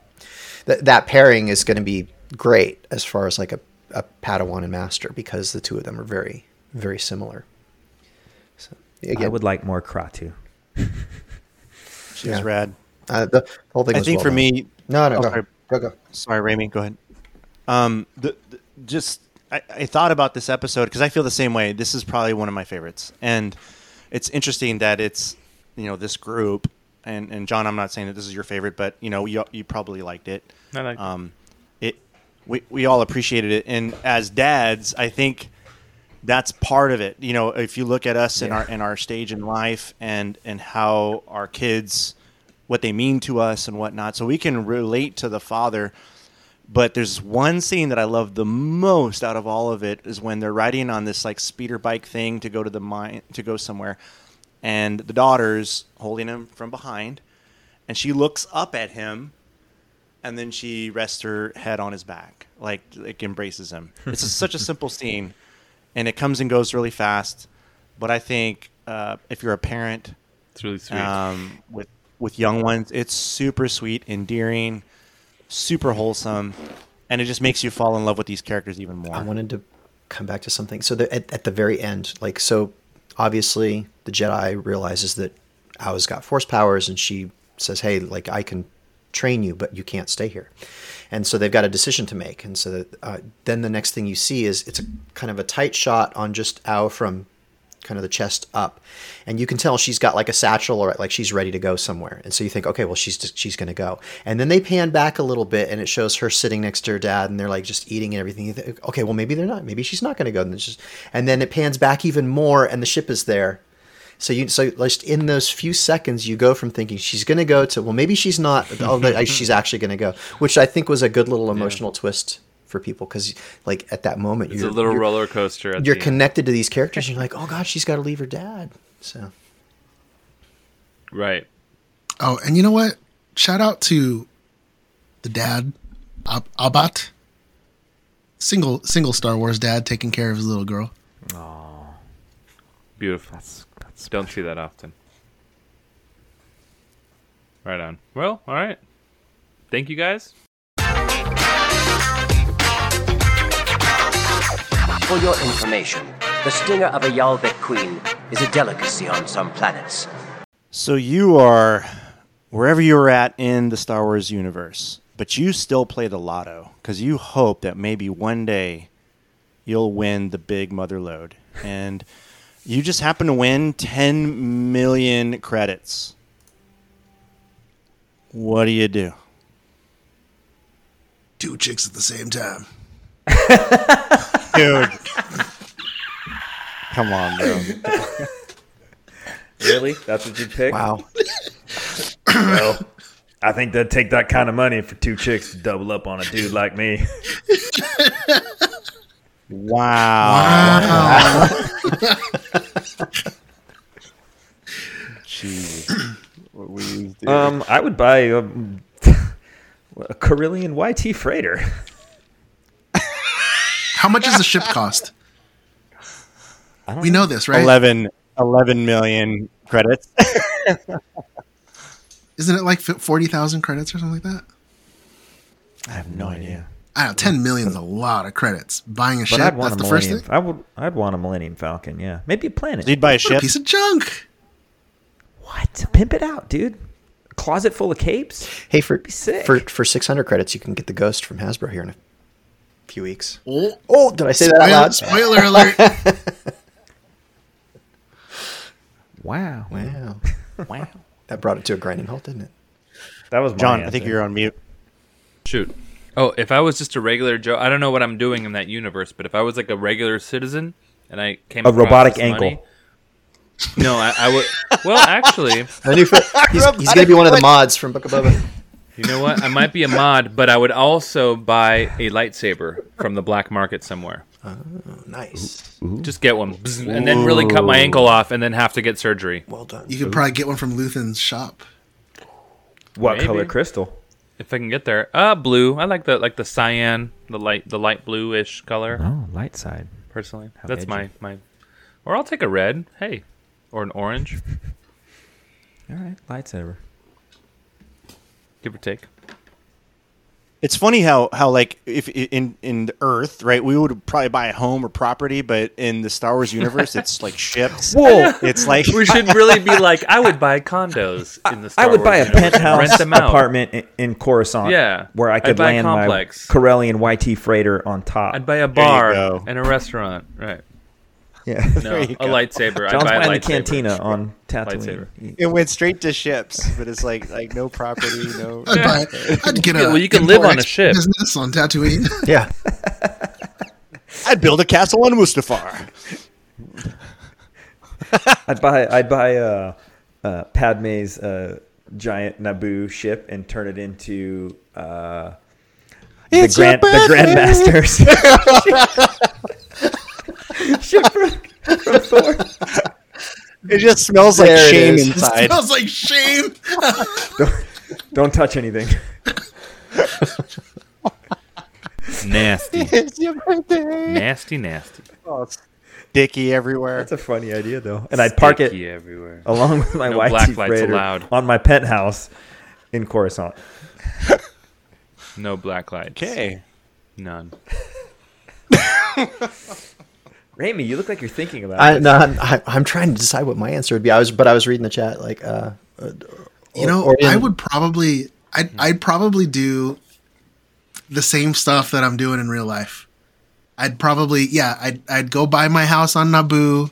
That that pairing is going to be great as far as like a, a Padawan and Master because the two of them are very very similar. So I would like more Kratu. She was rad. Uh, the whole thing. I think well for done. me, No, no, Oh, go. sorry. Go, go. Sorry, Rami, go ahead. Um, the, the- just I, I thought about this episode because I feel the same way. This is probably one of my favorites, and it's interesting that it's you know this group. And, and John, I'm not saying that this is your favorite, but you know you, you probably liked it. I liked it. um, it. We, we all appreciated it, and as dads, I think that's part of it. You know, if you look at us in Yeah. our in our stage in life and and how our kids, what they mean to us and whatnot, so we can relate to the father. But there's one scene that I love the most out of all of it is when they're riding on this like speeder bike thing to go to the mine to go somewhere, and the daughter's holding him from behind, and she looks up at him, and then she rests her head on his back, like like embraces him. It's a, such a simple scene, and it comes and goes really fast. But I think uh, if you're a parent, It's really sweet. um, with with young ones, it's super sweet, endearing, super wholesome, and it just makes you fall in love with these characters even more. I wanted to come back to something. So the, at, at the very end, like so, obviously the Jedi realizes that Aau's got force powers, and she says, "Hey, like I can train you, but you can't stay here." And so they've got a decision to make. And so uh, then the next thing you see is it's a kind of a tight shot on just Aau from kind of the chest up, and you can tell she's got like a satchel or like she's ready to go somewhere. And so you think, okay, well she's just, she's going to go. And then they pan back a little bit, and it shows her sitting next to her dad, and they're like just eating and everything. Think, okay, well maybe they're not. Maybe she's not going to go. And, just, and then it pans back even more, and the ship is there. So you so just in those few seconds, you go from thinking she's going to go to well maybe she's not. Oh, but she's actually going to go, which I think was a good little emotional twist for people because like at that moment It's a you're little you're- roller coaster. At you're the end. connected to these characters and you're like oh god she's got to leave her dad so Right. Oh, and you know what? Shout out to the dad, Ab- Abat. Single single Star Wars dad taking care of his little girl. oh Beautiful. Don't see that often. Right on. Well, all right. Thank you guys. For your information, the stinger of a Yalbec queen is a delicacy on some planets. So you are wherever you're at in the Star Wars universe, but you still play the lotto because you hope that maybe one day you'll win the big mother load. And you just happen to win 10 million credits. What do you do? Two chicks at the same time. Dude. Come on, bro. Really? That's what you pick? Wow. well, I think they'd take that kind of money for two chicks to double up on a dude like me. Wow. Jeez. What we used to- Um, I would buy a, a Corellian YT freighter. How much does the ship cost? We know this, right? 11, 11 million credits. Isn't it like forty thousand credits or something like that? I have no idea. I don't know. Ten million's a lot of credits. Buying a But ship. I'd want That's a the first thing. I would. I'd want a Millennium Falcon. Yeah, maybe a planet. You'd buy a What a ship. piece of junk. What? Pimp it out, dude. A closet full of capes. hey for be sick. for for 600 credits you can get the ghost from hasbro here in a few weeks Oh, oh did i say that out spoiler, loud spoiler alert. Wow. wow wow that brought it to a grinding halt didn't it That was my John, I think you're on mute. Shoot. Oh, if I was just a regular Joe, I don't know what I'm doing in that universe, but if I was like a regular citizen and I came A robotic this ankle. money- no, I, I would. Well, actually, I knew for, he's, he's gonna be one of the mods from book of Boba. you know what? I might be a mod, but I would also buy a lightsaber from the black market somewhere. oh nice Just get one, Bzz, and then really cut my ankle off, and then have to get surgery. well done You could probably get one from Luthen's shop. What Maybe. color crystal? If I can get there. Uh, blue. I like the like the cyan, the light the light bluish color. Oh, light side. Personally, How that's edgy. my my. Or I'll take a red. Hey, or an orange. All right, lightsaber. Give or take. It's funny how how like if in in the Earth, right, we would probably buy a home or property, but in the Star Wars universe, it's like ships. Whoa. It's like we should really be like, I would buy condos in the. Star I would buy a universe, penthouse rent them out. apartment in, in Coruscant. Yeah. where I could land my Corellian YT freighter on top. I'd buy a bar and a restaurant. Right. Yeah, No, a you go. lightsaber. I'd buy a buying the lightsaber. cantina on Tatooine. Lightsaber. it went straight to ships, but it's like like no property, no. I'd, buy, I'd get a. Well, you can live on a ship. Business on Tatooine. Yeah. I'd build a castle on Mustafar. I'd buy I'd buy uh, uh, Padme's uh, giant Naboo ship and turn it into uh, the It's your grand the Grandmasters. ship from, from Thor. It just smells like There it shame is. inside. smells like shame. Don't, don't touch anything. Nasty, It's your birthday. nasty, nasty. Oh, it's sticky everywhere. That's a funny idea though. And I'd park it everywhere. along with my No YT black lights allowed. on my penthouse in Coruscant. No black lights. Okay. None. Raimi, you look like you're thinking about I, this. no, I'm, I, I'm trying to decide what my answer would be. I was, but I was reading the chat. Like, uh, uh, You know, or in- I would probably, I'd, I'd probably do the same stuff that I'm doing in real life. I'd probably, yeah, I'd, I'd go buy my house on Naboo,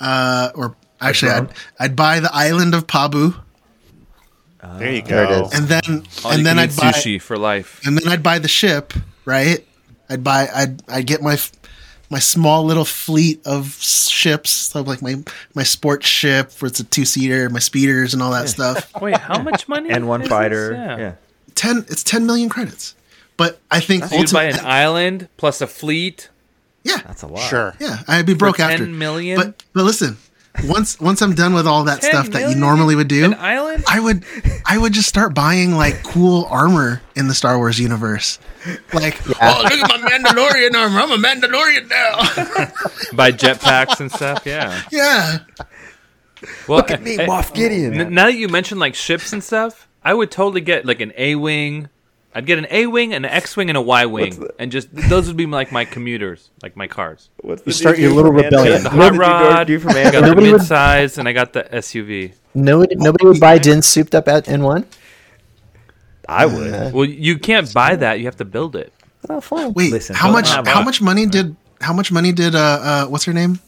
uh, or actually, I'd, I'd buy the island of Pabu, There you There it go. and then, All and then I'd eat buy, sushi for life. and then I'd buy the ship, right? I'd buy, I'd, I'd get my, f- my small little fleet of ships, so like my, my sports ship, where it's a two seater, my speeders, and all that stuff. Wait, how much money? and one fighter. this? Yeah. ten it's 10 million credits but i think So you'd buy an island plus a fleet. yeah That's a lot. Sure. yeah i'd be broke 10 after million? but but listen once once i'm done with all that stuff that you normally would do An island? i would i would just start buying like cool armor in the star wars universe like oh look at my mandalorian armor i'm a mandalorian now Buy jetpacks and stuff. Yeah. yeah Well, Look at me, eh, Moff Gideon. N- now that you mentioned like ships and stuff, I would totally get like an A wing. I'd get an A wing, an X wing, and a Y wing, and just those would be like my commuters, like my cars. What's You start your little I rebellion. got the hot rod, do for I got the Nobody would- mid-size, and I got the SUV. nobody, nobody would buy Din souped up at N1. I would. Well, you can't buy that; you have to build it. Oh, fine. wait Listen, how much how a- much money did how much money did uh uh what's her name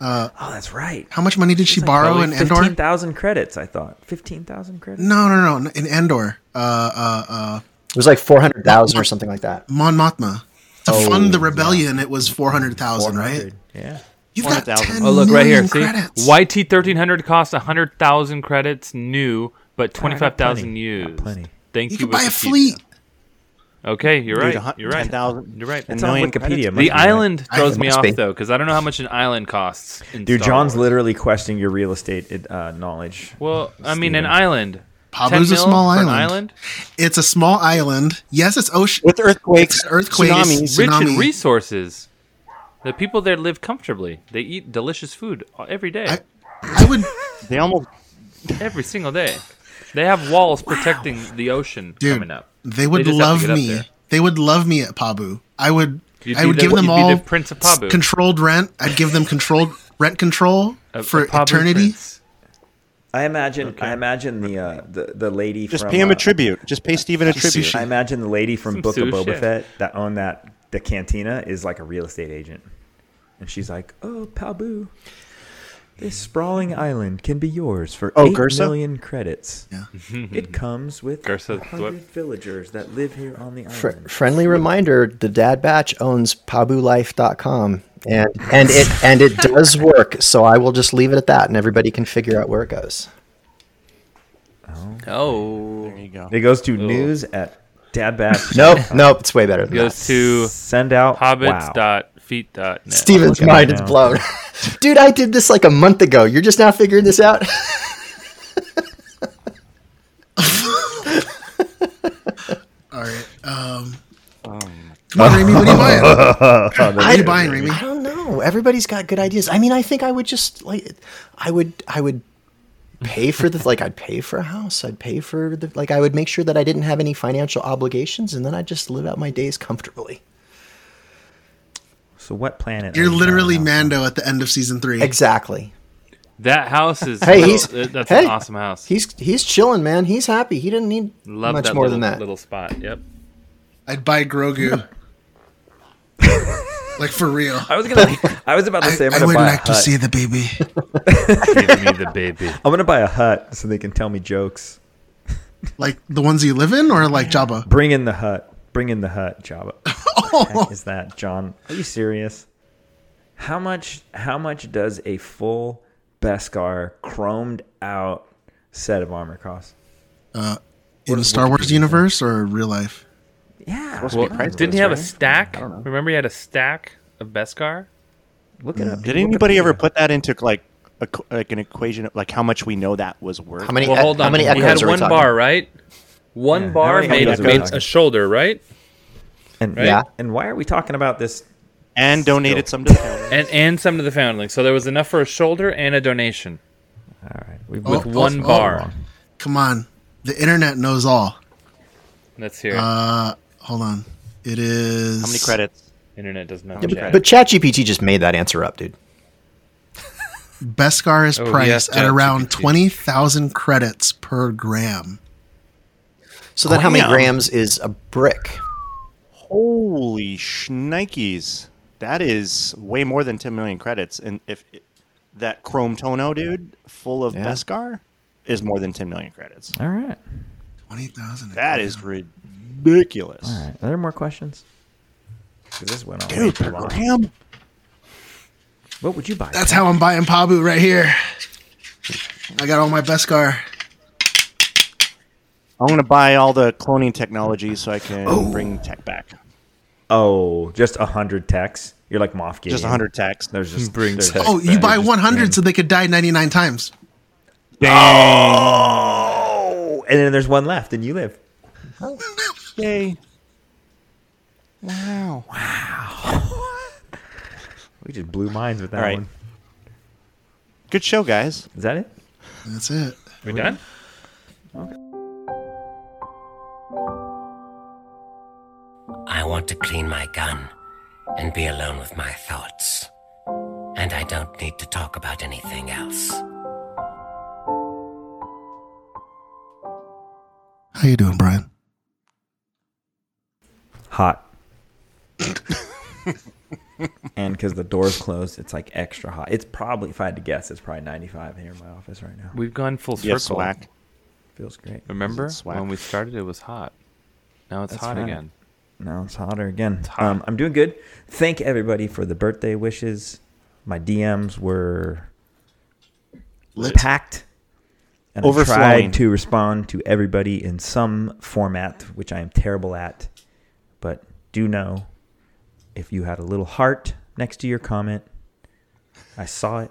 Oh, that's right. how much money did she borrow in Endor? thousand credits. I thought fifteen thousand credits. No, no, no, in Endor. Uh, uh, uh, It was like 400,000 or something like that. Mon Mothma. To Oh, fund the rebellion, it was four hundred thousand, right? Yeah. You've got 400,000. Oh, look right here. million See. YT thirteen hundred costs hundred thousand credits new, but twenty five thousand plenty. used. Plenty. Thank You you. could buy a Wikipedia. fleet. Okay, you're Dude, right. You're right. 10,000 You're right. It's on million Wikipedia. The be right. island throws me off be. though, because I don't know how much an island costs. In Dude, Star John's Wars. literally questioning your real estate uh, knowledge. Well, I mean, an island. Pabu's 10 a small for an island. It's a small island. Yes, it's ocean. With earthquakes, It's earthquakes, tsunamis. Rich in resources. The people there live comfortably. They eat delicious food every day, I- I would, They almost every single day. They have walls protecting the ocean dude. coming up. They would just have to love me. They would love me at Pabu. I would. You'd I would the- give them all the Prince of Pabu. controlled rent. I'd give them controlled rent control A- for a eternity. prince. I imagine. I imagine the uh, the the lady. just from, pay him uh, a tribute. Just pay Steven a tribute. sushi. I imagine the lady from Some Book of Boba sushi. Fett that owned that the cantina is like a real estate agent, and she's like, "Oh, Pabu, this sprawling island can be yours for Oh, eight Garsa? million credits. Yeah. it comes with hundred villagers that live here on the Fr- island." friendly reminder: the Dad Batch owns PabuLife.com, and and it and it does work. So I will just leave it at that, and everybody can figure out where it goes. Oh, oh. there you go. It goes to Ooh. news at dadbatch. nope, nope, it's way better. Than it goes that. to send out hobbits wow. dot feet dot. Net. Steven's mind is blown. Dude, I did this like a month ago. You're just now figuring this out. All right. Um, um. Come on, Remy, what are you buying? I- what are you buying, Remy? I don't know. Everybody's got good ideas. I mean, I think I would just like, I would, I would pay for the like, I'd pay for a house. I'd pay for the like, I would make sure that I didn't have any financial obligations, and then I'd just live out my days comfortably. So what planet? You're literally Mando at the end of season three. Exactly. That house is. Hey, he's that's hey, an awesome house. He's he's chilling, man. He's happy. He didn't need Love much more little, than that. little spot. Yep. I'd buy Grogu. like for real. I was gonna. I was about to say I'm I gonna would buy like a to see the baby. Give me the baby. I'm gonna buy a hut so they can tell me jokes. Like the ones you live in, or like Jabba? Bring in the hut. Bring in the hut, Jabba. What the heck is that, John? Are you serious? How much? How much does a full Beskar chromed out set of armor cost? Uh, in the Star Wars universe or real life? Yeah. Well, didn't he have a stack? Remember, he had a stack of Beskar. Look it up. Did anybody ever put that into like a, like an equation of like how much we know that was worth? How many? Well, hold on. we had one bar, right? One Yeah, bar made, echoes are we made a shoulder, right? And Right? yeah. And why are we talking about this? And donated some to the family. And and some to the foundling. So there was enough for a shoulder and a donation. All right. We've With Oh, one oh, bar. Come on, the internet knows all. Let's hear it. Uh, hold on. It is How many credits? Internet does not. know. Yeah, chat. but, but ChatGPT just made that answer up, dude. Beskar is Oh, priced yes, at around twenty thousand credits per gram. So then, how many Damn. grams is a brick? Holy shnikes. That is way more than 10 million credits. And if that Chrome Tono dude full of Yeah. Beskar is more than 10 million credits. All right. Twenty thousand. That is ridiculous. All right. Are there more questions? 'Cause this went on way Dude, too per long. gram? What would you buy? That's how I'm buying Pabu right here. I got all my Beskar. I'm going to buy all the cloning technology so I can oh. bring tech back. Oh, just a hundred techs. You're like Moff Gideon. Just 100 techs. There's just Bring there's tech Oh, you back. buy just- 100 so they could die 99 times. Oh, and then there's one left, and you live. Yay. Wow. We just blew minds with that All right. one. Good show, guys. Is that it? That's it. We done? Okay. I want to clean my gun and be alone with my thoughts. And I don't need to talk about anything else. How you doing, Brian? Hot. and because the door's closed, it's like extra hot. It's probably, if I had to guess, it's probably 95 here in my office right now. We've gone full Yes, circle. Swack. Feels great. Remember when we started? It was hot. Now it's That's hot right. again. Now it's hotter again. hot. Um, I'm doing good. Thank everybody for the birthday wishes. My DMs were packed. And I Overflowing. tried to respond to everybody in some format, which I am terrible at. But do know if you had a little heart next to your comment, I saw it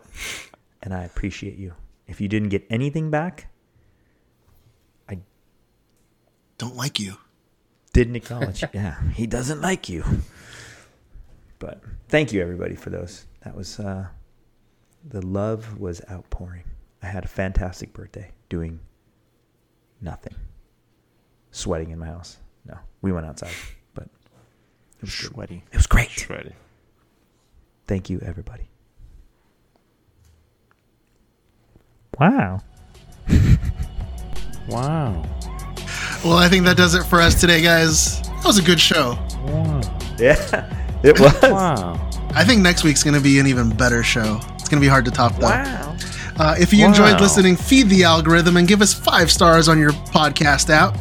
and I appreciate you. If you didn't get anything back, I Don't like you. didn't acknowledge. yeah, he doesn't like you. But thank you everybody for those. That was uh, the love was outpouring. I had a fantastic birthday doing nothing, sweating in my house. No, we went outside, it was good. Sweaty. It was great. Ready. Thank you everybody. Wow. Wow. Well, I think that does it for us today, guys. That was a good show. Yeah, it was. Wow. I think next week's going to be an even better show. It's going to be hard to top that. Wow. Uh, if you enjoyed listening, feed the algorithm and give us five stars on your podcast app.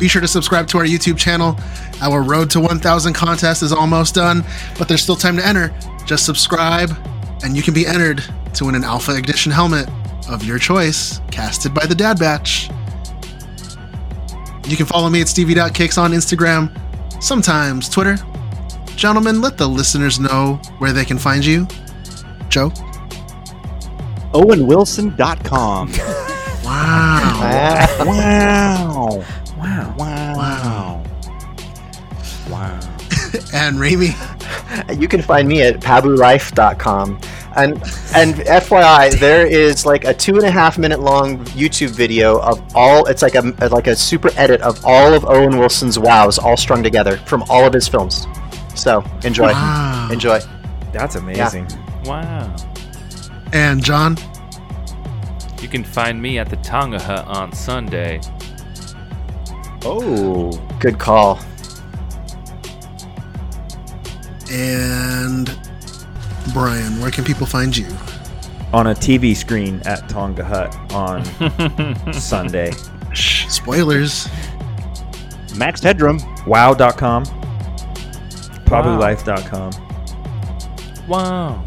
Be sure to subscribe to our YouTube channel. Our road to 1,000 contest is almost done, but there's still time to enter. Just subscribe, and you can be entered to win an Alpha Ignition helmet of your choice, casted by the Dad Batch. You can follow me at stevie.kicks on Instagram, sometimes Twitter. Gentlemen, let the listeners know where they can find you. Joe? OwenWilson.com. Wow. wow. Wow. Wow. Wow. Wow. And Raimi, You can find me at pabulife.com. And and FYI, there is like a two and a half minute long YouTube video of all. It's like a like a super edit of all of Owen Wilson's wows all strung together from all of his films. So enjoy, Wow. enjoy. That's amazing. Wow. and John. You can find me at the Tonga Hut on Sunday. Oh, good call. And Brian, where can people find you? On a TV screen at Tonga Hut on Sunday. Shh, spoilers. Max Headroom. Wow.com. Pabulife.com. Wow.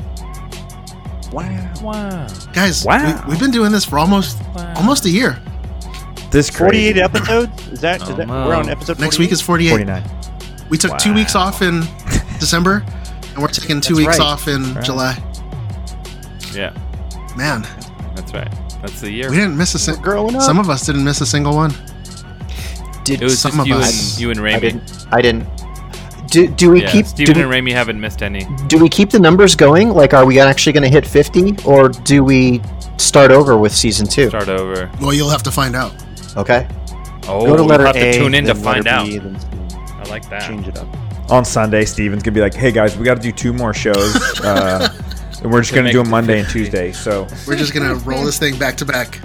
Wow. Wow. Guys, Wow. we, we've been doing this for almost almost a year. This crazy. 48 episodes? Is that, is Oh, that no. we're on episode Next 48? week is 48. 49. We took two Wow. weeks off in December, and we're taking two That's weeks right. off in Right. July. Yeah, Man, that's right. That's the year. we didn't miss a single. growing up. Some of us didn't miss a single one. Did It was some just of you us- and you and I Raimi. didn't. I didn't. Do, do we yeah, keep do Steven we, and Raimi haven't missed any. do we keep the numbers going? Like, are we actually going to hit fifty, or do we start over with season two? Start over. Well, you'll have to find out. Okay. Oh, Go to we'll letter have A, to tune in to find out. B, then I like that. change it up. On Sunday, Steven's going to be like, hey guys, we got to do two more shows. Uh, and we're just going to do it them Monday and Tuesday. So We're just gonna roll this thing back to back.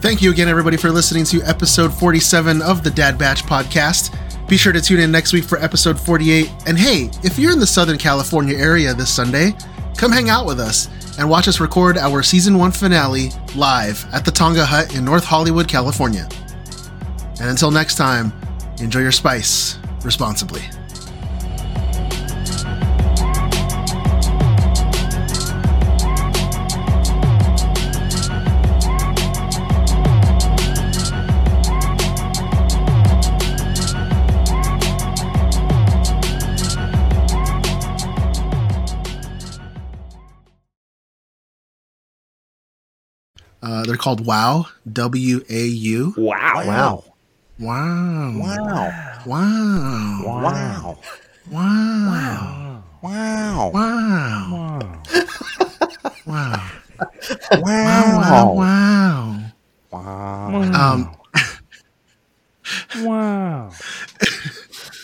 Thank you again, everybody, for listening to episode 47 of the Dad Batch podcast. Be sure to tune in next week for episode 48. And hey, if you're in the Southern California area this Sunday, come hang out with us and watch us record our season one finale live at the Tonga Hut in North Hollywood, California. And until next time, enjoy your spice responsibly. They're called Wow. W A U. Wow. Wow. Wow. Wow. Wow. Wow. Wow. Wow. Wow. Wow. Wow. Wow. Wow. Wow. Wow. Wow. Wow. wow.